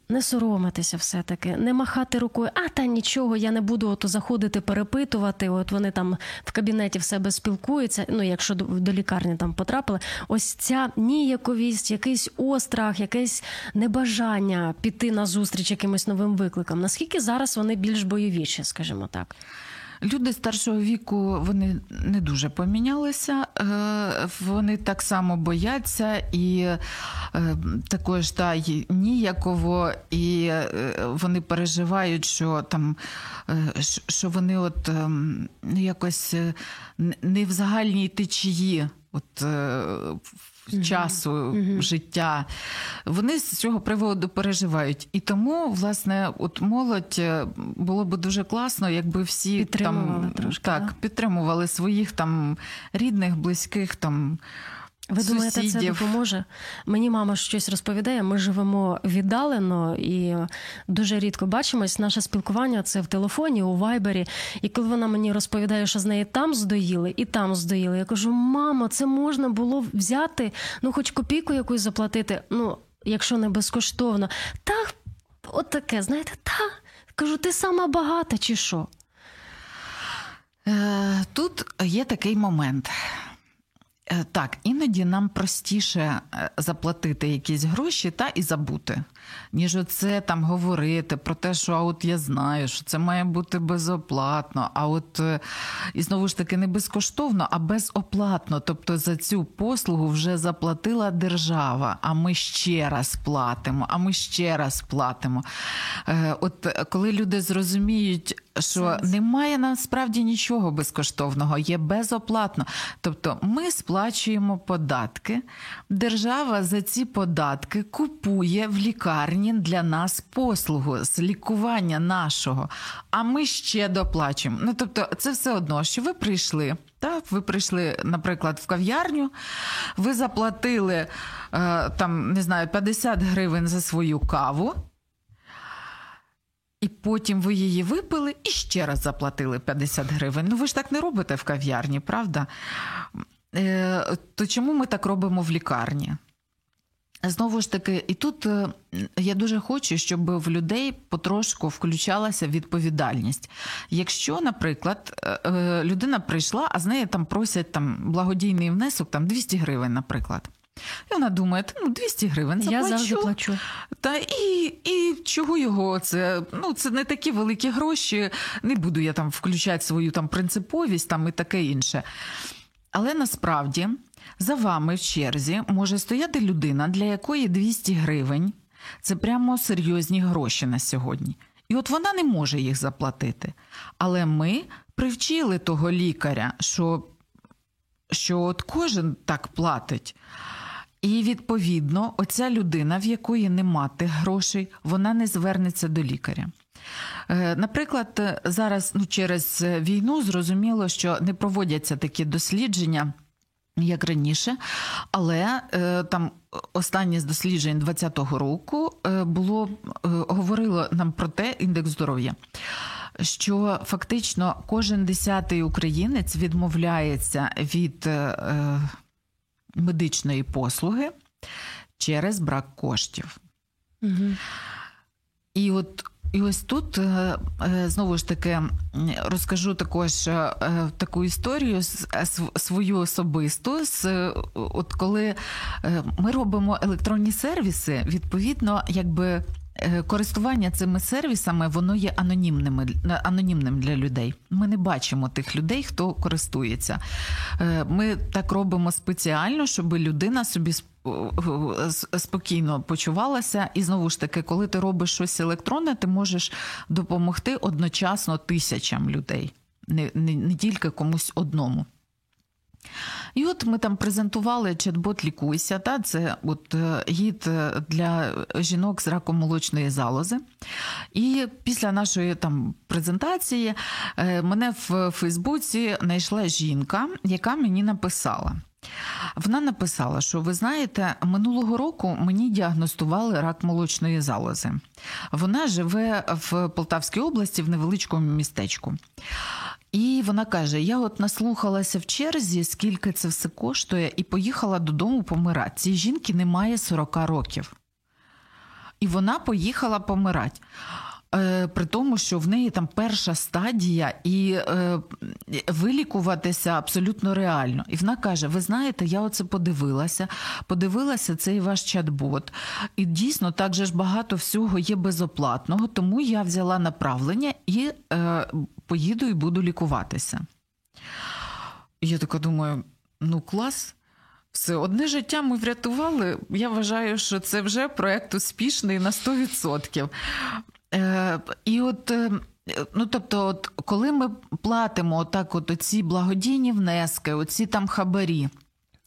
не соромитися, все таки, не махати рукою, а та нічого, я не буду ото заходити, перепитувати. От вони там в кабінеті себе спілкуються. Ну, якщо до лікарні там потрапили, ось ця ніяковість, якийсь острах, якесь небажання піти на зустріч якимось новим викликам. Наскільки зараз вони більш бойовіші, скажімо так? Люди старшого віку вони не дуже помінялися, е, вони так само бояться і е, також та ніяково, і е, вони переживають, що там що вони от ем, якось не в загальній течії. От часу mm-hmm. життя. Вони з цього приводу переживають. І тому, власне, от молодь е, було б дуже класно, якби всі підтримували там трошки, так, да? підтримували своїх там рідних, близьких там. Ви думаєте, це допоможе? Мені мама щось розповідає. Ми живемо віддалено і дуже рідко бачимось. Наше спілкування це в телефоні, у вайбері. І коли вона мені розповідає, що з неї там здоїли і там здоїли, я кажу: мамо, це можна було взяти, ну хоч копійку якусь заплатити. Ну, якщо не безкоштовно. Та от таке, знаєте, та кажу, ти сама багата чи що? Е, Тут є такий момент. Е, Так, іноді нам простіше е, заплатити якісь гроші та і забути, ніж оце там говорити про те, що а от я знаю, що це має бути безоплатно, а от е, і знову ж таки не безкоштовно, а безоплатно. Тобто за цю послугу вже заплатила держава, а ми ще раз платимо, а ми ще раз платимо. Е, От е, коли люди зрозуміють, що немає насправді нічого безкоштовного, є безоплатно. Тобто ми сплачуємо податки, держава за ці податки купує в лікарні для нас послугу з лікування нашого, а ми ще доплачуємо. Ну тобто, це все одно, що ви прийшли. Так, ви прийшли, наприклад, в кав'ярню, ви заплатили е, там, не знаю, 50 гривень за свою каву. І потім ви її випили і ще раз заплатили 50 гривень. Ну ви ж так не робите в кав'ярні, правда? Е, То чому ми так робимо в лікарні? Знову ж таки, і тут е, я дуже хочу, щоб в людей потрошку включалася відповідальність. Якщо, наприклад, е, е, людина прийшла, а з неї там просять там благодійний внесок, там 200 гривень, наприклад. І вона думає, «Та, ну 200 гривень заплачу. Я завжди плачу. Та і, і чого його це? Ну це не такі великі гроші. Не буду я там включати свою там принциповість там і таке інше. Але насправді за вами в черзі може стояти людина, для якої 200 гривень це прямо серйозні гроші на сьогодні. І от вона не може їх заплатити. Але ми привчили того лікаря, що, що от кожен так платить. І відповідно, оця людина, в якої нема тих грошей, вона не звернеться до лікаря. Е, Наприклад, зараз ну, через війну зрозуміло, що не проводяться такі дослідження. Як раніше, але е, там останнє з досліджень 2020 року е, було е, говорило нам про те індекс здоров'я, що фактично кожен десятий українець відмовляється від е, медичної послуги через брак коштів. Угу. І от і ось тут е, е, знову ж таки розкажу також е, таку історію свою особисту. От коли ми робимо електронні сервіси, відповідно, якби. Користування цими сервісами воно є анонімними анонімним для людей. Ми не бачимо тих людей, хто користується. Ми так робимо спеціально, щоб людина собі спокійно почувалася. І знову ж таки, коли ти робиш щось електронне, ти можеш допомогти одночасно тисячам людей, не, не, не тільки комусь одному. І от ми там презентували чат-бот Лікуйся. Та це от гід для жінок з раком молочної залози. І після нашої там презентації мене в Фейсбуці знайшла жінка, яка мені написала. Вона написала, що ви знаєте, минулого року мені діагностували рак молочної залози. Вона живе в Полтавській області в невеличкому містечку. І вона каже: я от наслухалася в черзі, скільки це все коштує, і поїхала додому помирати. Цій жінки немає 40 років. І вона поїхала помирати. При тому, що в неї там перша стадія, і е, вилікуватися абсолютно реально. І вона каже: Ви знаєте, я оце подивилася, подивилася цей ваш чат-бот, і дійсно так же ж багато всього є безоплатного, тому я взяла направлення і е, поїду і буду лікуватися. Я така думаю: ну клас. Все, одне життя ми врятували. Я вважаю, що це вже проект успішний на 100%. Е, І от, е, ну тобто, от, коли ми платимо отак, от ці благодійні внески, оці там хабарі.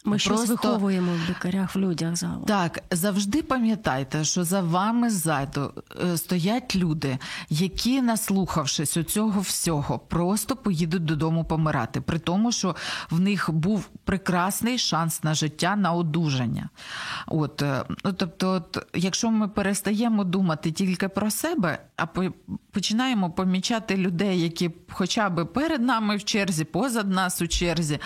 Ми Просто... щось виховуємо в лікарях, в людях загалом. Так, завжди пам'ятайте, що за вами ззаду е, стоять люди, які, наслухавшись у цього всього, просто поїдуть додому помирати, при тому, що в них був прекрасний шанс на життя, на одужання. От, е, ну, Тобто, от, якщо ми перестаємо думати тільки про себе, а починаємо помічати людей, які хоча б перед нами в черзі, позад нас у черзі.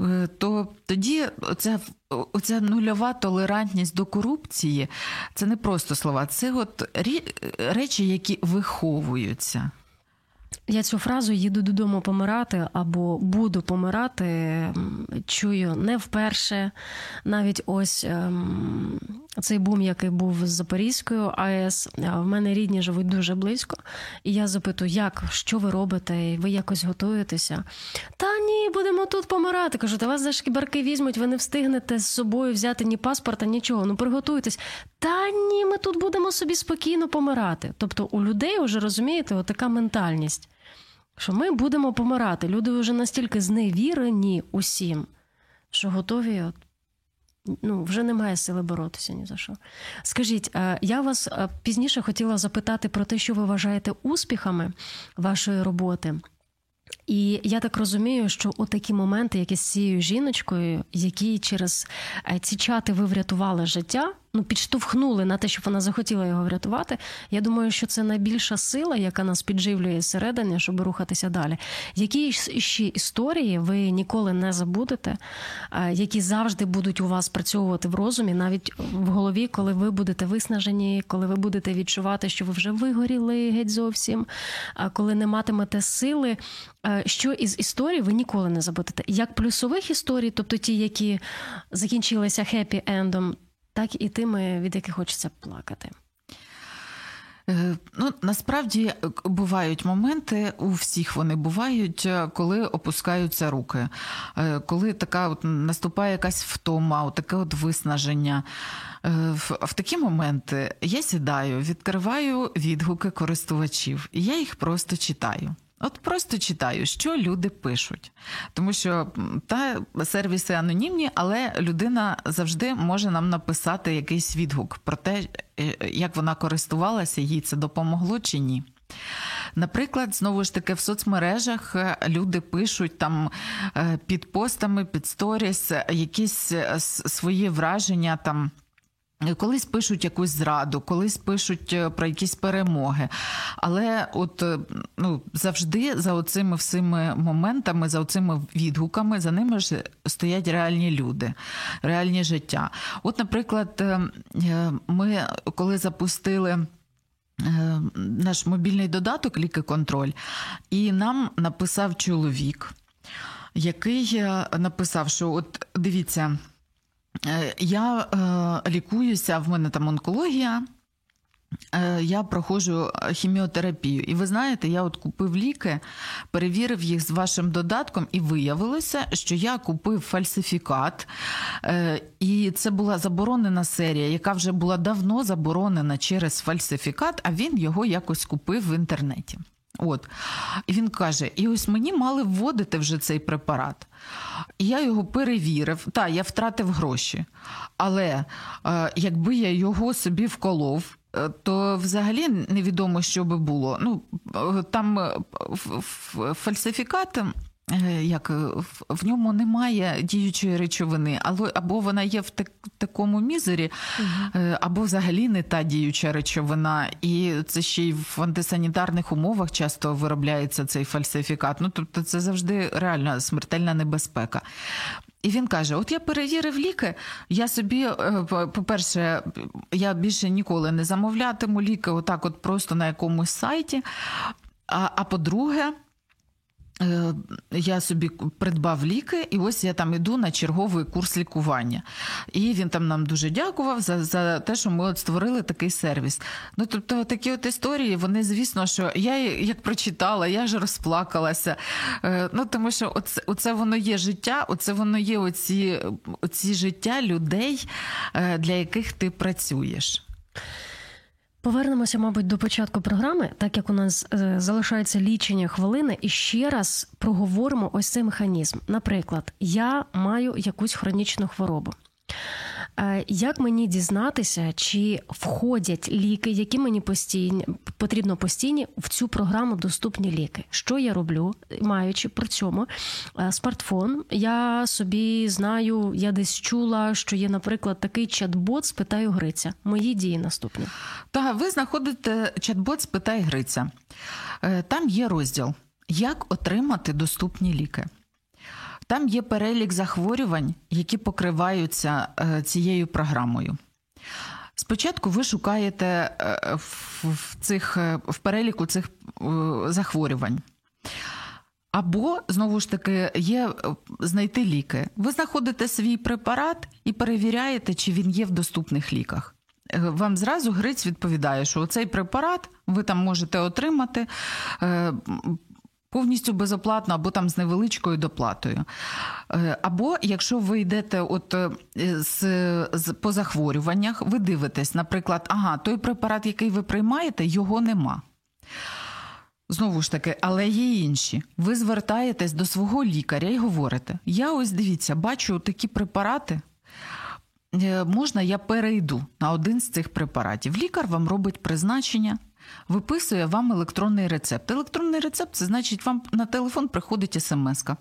Е, то тоді оця, оця нульова толерантність до корупції це не просто слова, це от речі, які виховуються. Я цю фразу їду додому помирати або буду помирати. Чую не вперше. Навіть ось ем, цей бум, який був з Запорізькою АЕС, в мене рідні живуть дуже близько. І я запитую, як, що ви робите? Ви якось готуєтеся? Та ні, будемо тут помирати. Кажу, та вас за шкібарки візьмуть, ви не встигнете з собою взяти ні паспорта, нічого. Ну приготуйтесь. Та ні, ми тут будемо собі спокійно помирати. Тобто у людей вже розумієте, отака ментальність що ми будемо помирати. Люди вже настільки зневірені усім, що готові. От, ну, Вже немає сили боротися ні за що. Скажіть, я вас е, пізніше хотіла запитати про те, що ви вважаєте успіхами вашої роботи. І я так розумію, що у такі моменти, як із цією жіночкою, які через е, ці чати ви врятували життя, ну підштовхнули на те, щоб вона захотіла його врятувати. Я думаю, що це найбільша сила, яка нас підживлює зсередини, щоб рухатися далі. Які ще історії ви ніколи не забудете, які завжди будуть у вас працьовувати в розумі, навіть в голові, коли ви будете виснажені, коли ви будете відчувати, що ви вже вигоріли геть зовсім, коли не матимете сили. Що із історій ви ніколи не забудете? Як плюсових історій, тобто ті, які закінчилися хеппі-ендом, так і тими, від яких хочеться плакати. Е, ну, насправді е, бувають моменти, у всіх вони бувають, е, коли опускаються руки, коли така от наступає якась втома, таке от виснаження. В, в такі моменти я сідаю, відкриваю відгуки користувачів, і я їх просто читаю. От просто читаю, що люди пишуть, тому що та сервіси анонімні, але людина завжди може нам написати якийсь відгук про те, е, як вона користувалася, їй це допомогло чи ні. Наприклад, знову ж таки в соцмережах е, люди пишуть там е, під постами, під сторіс якісь свої враження там. Колись пишуть якусь зраду, колись пишуть е, про якісь перемоги. Але от е, ну, завжди за оцими всіми моментами, за оцими відгуками, за ними ж стоять реальні люди, реальні життя. От, наприклад, е, ми коли запустили. Наш мобільний додаток Ліки-контроль, і нам написав чоловік, який написав, що от дивіться. Е, я е, лікуюся, в мене там онкологія. Е, я проходжу хіміотерапію, і ви знаєте, я от купив ліки, перевірив їх з вашим додатком, і виявилося, що я купив фальсифікат, і це була заборонена серія, яка вже була давно заборонена через фальсифікат, а він його якось купив в інтернеті. От. І він каже: і ось мені мали вводити вже цей препарат. І я його перевірив. Та, я втратив гроші. Але е, якби я його собі вколов, е, то взагалі невідомо, що би було. Ну, е, Там е, фальсифікат Е, як е, в ньому немає діючої речовини, або вона є в так, такому мізері, угу. або взагалі не та діюча речовина, і це ще й в антисанітарних умовах часто виробляється цей фальсифікат. Ну тобто, це завжди реальна смертельна небезпека. І він каже: От я перевірив ліки, я собі, по-перше, я більше ніколи не замовлятиму ліки, отак, от просто на якомусь сайті. А, а по-друге, Е, я собі придбав ліки, і ось я там іду на черговий курс лікування. І він там нам дуже дякував за за те, що ми от створили такий сервіс. Ну тобто, такі от історії, вони, звісно, що я як прочитала, я ж розплакалася. Е, ну тому що оце, оце воно є життя, оце воно є оці, оці життя людей, е, для яких ти працюєш. Повернемося, мабуть, до початку програми, так як у нас е, залишається лічення хвилини, і ще раз проговоримо ось цей механізм. Наприклад, я маю якусь хронічну хворобу. Як мені дізнатися, чи входять ліки, які мені постійні потрібно постійні в цю програму доступні ліки? Що я роблю, маючи при цьому е, смартфон? Я собі знаю, я десь чула, що є, наприклад, такий чат-бот «Спитаю Гриця. Мої дії наступні. Так, ви знаходите чат-бот «Спитай Гриця. Е, там є розділ, як отримати доступні ліки. Там є перелік захворювань, які покриваються е, цією програмою. Спочатку ви шукаєте е, в цих, е, в переліку цих захворювань. Або, знову ж таки, є знайти ліки. Ви знаходите свій препарат і перевіряєте, чи він є в доступних ліках. Вам зразу Гриць відповідає, що цей препарат ви там можете отримати Повністю безоплатно або там з невеличкою доплатою. Е, або якщо ви йдете от е, з, з по захворюваннях, ви дивитесь, наприклад, ага, той препарат, який ви приймаєте, його нема. Знову ж таки, але є інші. Ви звертаєтесь до свого лікаря і говорите: я ось дивіться, бачу такі препарати. Е, можна, я перейду на один з цих препаратів. Лікар вам робить призначення виписує вам електронний рецепт. Електронний рецепт це значить, вам на телефон приходить смс-ка.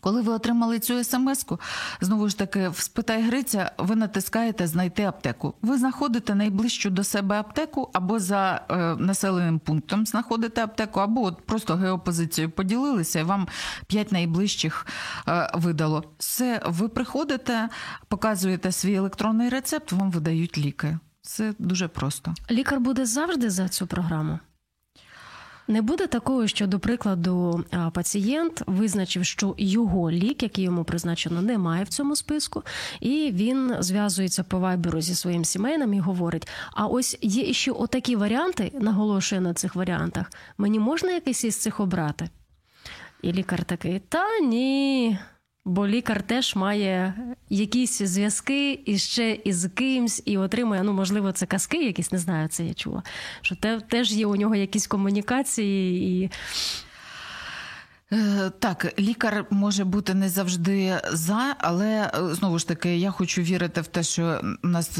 Коли ви отримали цю смс-ку, знову ж таки, в спитай Гриця, ви натискаєте знайти аптеку. Ви знаходите найближчу до себе аптеку, або за е, населеним пунктом знаходите аптеку, або от просто геопозицію поділилися, і вам п'ять найближчих е, видало. Все, ви приходите, показуєте свій електронний рецепт, вам видають ліки. Це дуже просто. Лікар буде завжди за цю програму. Не буде такого, що, до прикладу, пацієнт визначив, що його лік, який йому призначено, немає в цьому списку, і він зв'язується по вайберу зі своїм сімейним і говорить: а ось є ще отакі варіанти, наголошує на цих варіантах. Мені можна якийсь із цих обрати? І лікар такий: Та ні. Бо лікар теж має якісь зв'язки і ще із кимсь, і отримує, ну, можливо, це казки, якісь не знаю, це я чула. Що те, теж є у нього якісь комунікації і. Е, так, лікар може бути не завжди за, але е, знову ж таки, я хочу вірити в те, що у нас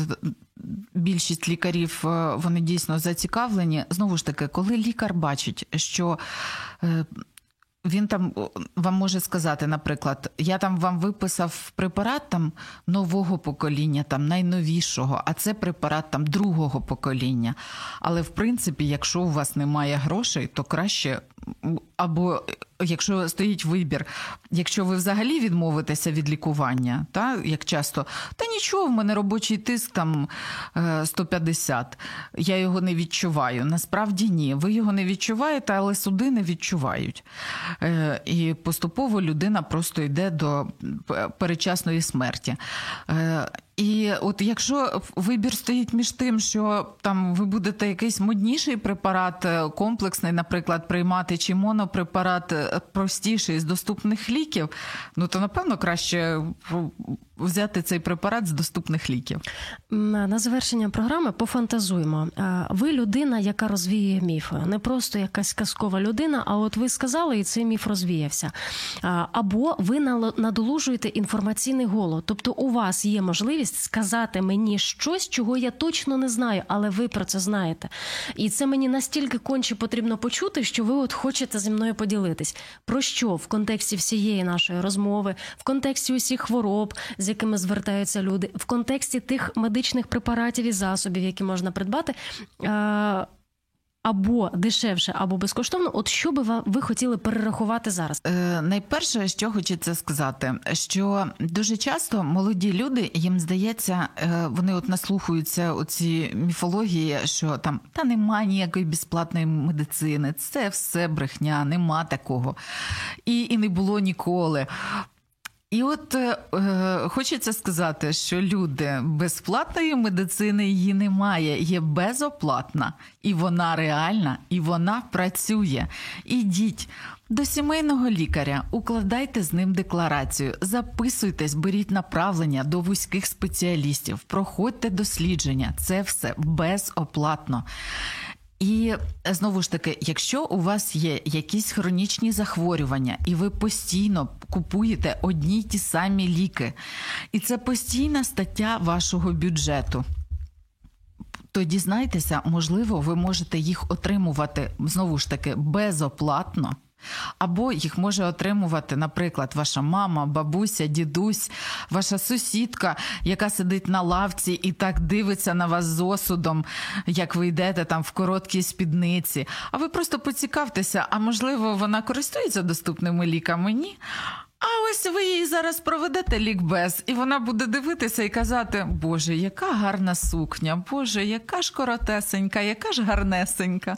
більшість лікарів е, вони дійсно зацікавлені. Знову ж таки, коли лікар бачить, що він там вам може сказати, наприклад, я там вам виписав препарат там нового покоління, там найновішого, а це препарат там другого покоління. Але в принципі, якщо у вас немає грошей, то краще або якщо стоїть вибір, якщо ви взагалі відмовитеся від лікування, та як часто, та нічого, в мене робочий тиск там 150, е, я його не відчуваю. Насправді ні. Ви його не відчуваєте, але суди не відчувають. Е, і поступово людина просто йде до перечасної смерті. Е, і от якщо вибір стоїть між тим, що там ви будете якийсь модніший препарат, е, комплексний, наприклад, приймати, чи монопрепарат е, простіший з доступних ліків, ну то напевно краще взяти цей препарат з доступних ліків. На завершення програми пофантазуємо. Ви людина, яка розвіює міфи, не просто якась казкова людина. А от ви сказали, і цей міф розвіявся. Або ви надолужуєте інформаційний голод, тобто у вас є можливість сказати мені щось, чого я точно не знаю, але ви про це знаєте. І це мені настільки конче потрібно почути, що ви от хочете зі мною поділитись. Про що в контексті всієї нашої розмови, в контексті усіх хвороб з якими звертаються люди, в контексті тих медичних препаратів і засобів, які можна придбати. Або дешевше, або безкоштовно, от що би ви хотіли перерахувати зараз? Е, Найперше, що хочеться сказати, що дуже часто молоді люди їм здається, е, вони от наслухаються оці міфології, що там та нема ніякої безплатної медицини, це все брехня, нема такого, і, і не було ніколи. І от е, е, хочеться сказати, що люди безплатної медицини її немає, є безоплатна, і вона реальна, і вона працює. Ідіть, До сімейного лікаря укладайте з ним декларацію, записуйтесь, беріть направлення до вузьких спеціалістів, проходьте дослідження. Це все безоплатно. І знову ж таки, якщо у вас є якісь хронічні захворювання, і ви постійно купуєте одні й ті самі ліки, і це постійна стаття вашого бюджету. То дізнайтеся, можливо, ви можете їх отримувати знову ж таки безоплатно. Або їх може отримувати, наприклад, ваша мама, бабуся, дідусь, ваша сусідка, яка сидить на лавці і так дивиться на вас з осудом, як ви йдете там в короткій спідниці. А ви просто поцікавтеся, а можливо, вона користується доступними ліками? Ні. А ось ви їй зараз проведете лікбез, і вона буде дивитися і казати: Боже, яка гарна сукня, Боже, яка ж коротесенька, яка ж гарнесенька.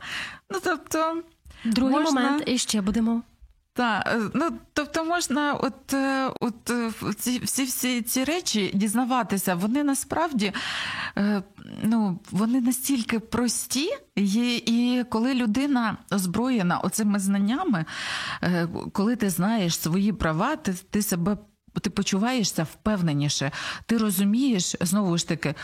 Ну тобто. Другий можна... момент і ще будемо. Так, ну тобто можна, от е, от е, ці всі всі ці речі дізнаватися, вони насправді е, ну, вони настільки прості, і, і коли людина озброєна оцими знаннями, коли ти знаєш свої права, ти, ти себе ти почуваєшся впевненіше, ти розумієш знову ж таки.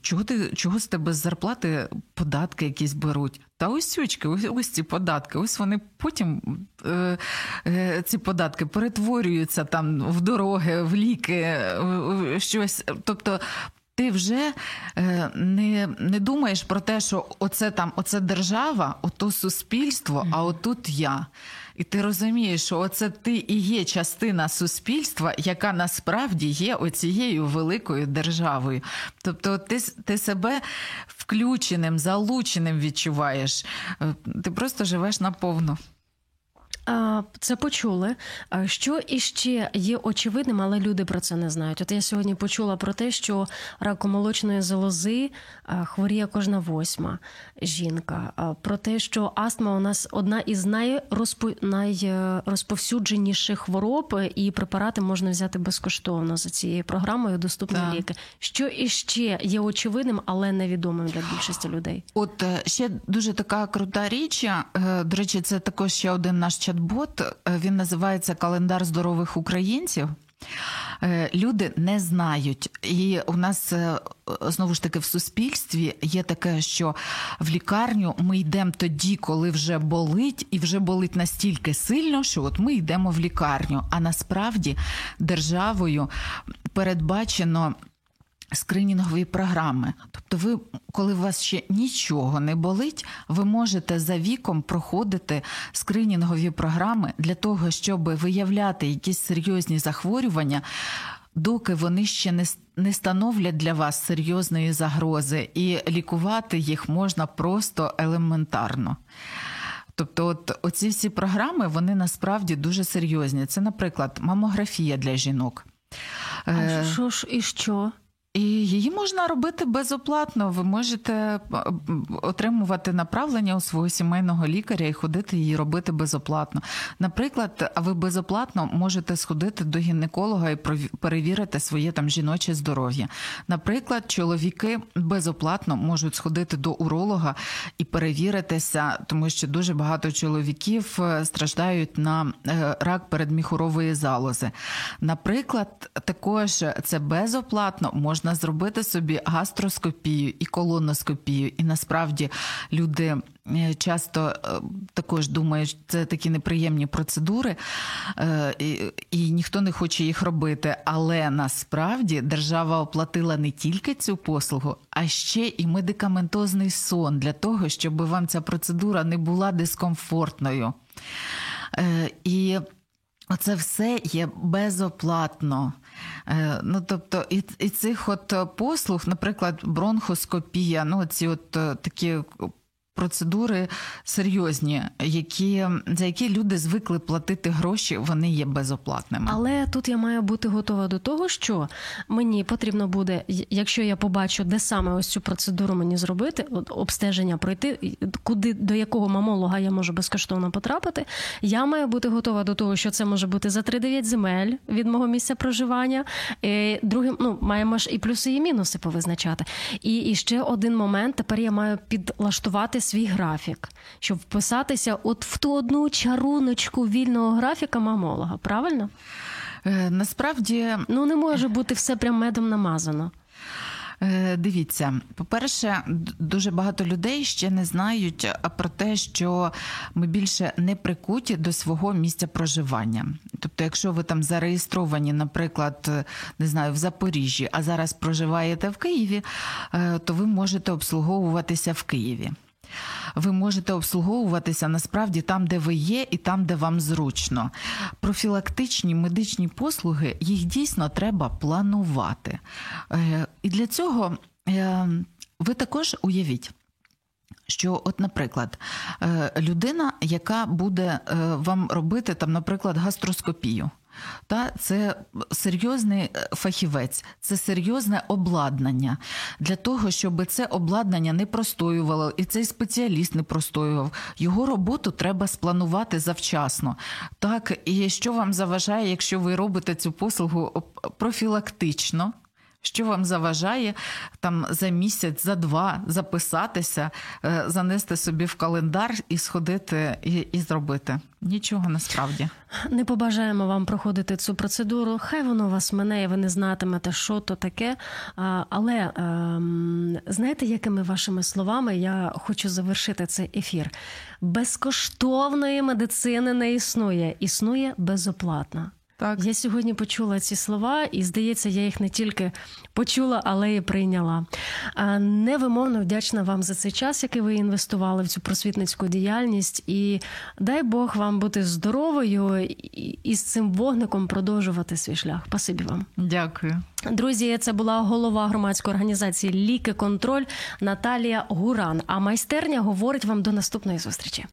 Чого ти чого з тебе з зарплати податки якісь беруть? Та ось сючки, ось ось ці податки. Ось вони потім е, е, ці податки перетворюються там в дороги, в ліки, в щось. Тобто. Ти вже е, не не думаєш про те, що оце там, оце держава, ото суспільство, а отут я. І ти розумієш, що оце ти і є частина суспільства, яка насправді є оцією великою державою. Тобто, ти, ти себе включеним, залученим відчуваєш. Е, ти просто живеш наповну. Це почули. Що іще є очевидним, але люди про це не знають. От я сьогодні почула про те, що раком молочної залози хворіє кожна восьма жінка. Про те, що астма у нас одна із найрозпо... найрозповсюдженіших хвороб, і препарати можна взяти безкоштовно за цією програмою. Доступні так. ліки. Що іще є очевидним, але невідомим для більшості людей. От е, ще дуже така крута річ. Е, до речі, це також ще один наш чат чат-бот, е, він називається Календар здорових українців. Е, люди не знають, і у нас е, знову ж таки в суспільстві є таке, що в лікарню ми йдемо тоді, коли вже болить, і вже болить настільки сильно, що от ми йдемо в лікарню. А насправді державою передбачено скринінгові програми. Тобто, ви, коли у вас ще нічого не болить, ви можете за віком проходити скринінгові програми для того, щоб виявляти якісь серйозні захворювання. Доки вони ще не не становлять для вас серйозної загрози, і лікувати їх можна просто елементарно. Тобто, от оці всі програми вони насправді дуже серйозні. Це, наприклад, мамографія для жінок. А е, що ж і що? І її можна робити безоплатно. Ви можете е, отримувати направлення у свого сімейного лікаря і ходити її робити безоплатно. Наприклад, ви безоплатно можете сходити до гінеколога і перевірити своє там жіноче здоров'я. Наприклад, чоловіки безоплатно можуть сходити до уролога і перевіритися, тому що дуже багато чоловіків е, страждають на е, рак передміхурової залози. Наприклад, також це безоплатно можна можна зробити собі гастроскопію і колоноскопію. І насправді люди е, часто е, також думають, що це такі неприємні процедури, е, і, і ніхто не хоче їх робити. Але насправді держава оплатила не тільки цю послугу, а ще і медикаментозний сон для того, щоб вам ця процедура не була дискомфортною. І Оце все є безоплатно. Е, ну, тобто, і і цих от послуг, наприклад, бронхоскопія, ну, ці от е, такі процедури серйозні, які за які люди звикли платити гроші, вони є безоплатними. Але тут я маю бути готова до того, що мені потрібно буде, якщо я побачу, де саме ось цю процедуру мені зробити, обстеження пройти, куди до якого мамолога я можу безкоштовно потрапити. Я маю бути готова до того, що це може бути за 3-9 земель від мого місця проживання. І Другим, ну маємо ж і плюси, і мінуси повизначати. І, і ще один момент. Тепер я маю підлаштуватися свій графік, щоб вписатися от в ту одну чаруночку вільного графіка мамолога, правильно? Е, Насправді, Ну не може бути все прям медом намазано. Е, Дивіться, по-перше, дуже багато людей ще не знають е, про те, що ми більше не прикуті до свого місця проживання. Тобто, якщо ви там зареєстровані, наприклад, не знаю, в Запоріжжі, а зараз проживаєте в Києві, то ви можете обслуговуватися в Києві. Ви можете обслуговуватися насправді там, де ви є, і там, де вам зручно. Профілактичні медичні послуги їх дійсно треба планувати. Е, І для цього е, ви також уявіть. Що, от, наприклад, е, людина, яка буде вам робити там, наприклад, гастроскопію, та це серйозний е, фахівець, це серйозне обладнання для того, щоб це обладнання не простоювало, і цей спеціаліст не простоював. Його роботу треба спланувати завчасно. Так, і що вам заважає, якщо ви робите цю послугу профілактично? Що вам заважає там за місяць, за два записатися, е, занести собі в календар і сходити і, і зробити? Нічого насправді. Не побажаємо вам проходити цю процедуру. Хай воно вас мине, і ви не знатимете, що то таке. Але ем, знаєте, якими вашими словами я хочу завершити цей ефір? Безкоштовної медицини не існує, існує безоплатна. Так. Я сьогодні почула ці слова, і здається, я їх не тільки почула, але й прийняла. Невимовно вдячна вам за цей час, який ви інвестували в цю просвітницьку діяльність. І дай Бог вам бути здоровою і з цим вогником продовжувати свій шлях. Спасибі вам. Дякую. Друзі, це була голова громадської організації Ліки Контроль Наталія Гуран. А майстерня говорить вам до наступної зустрічі.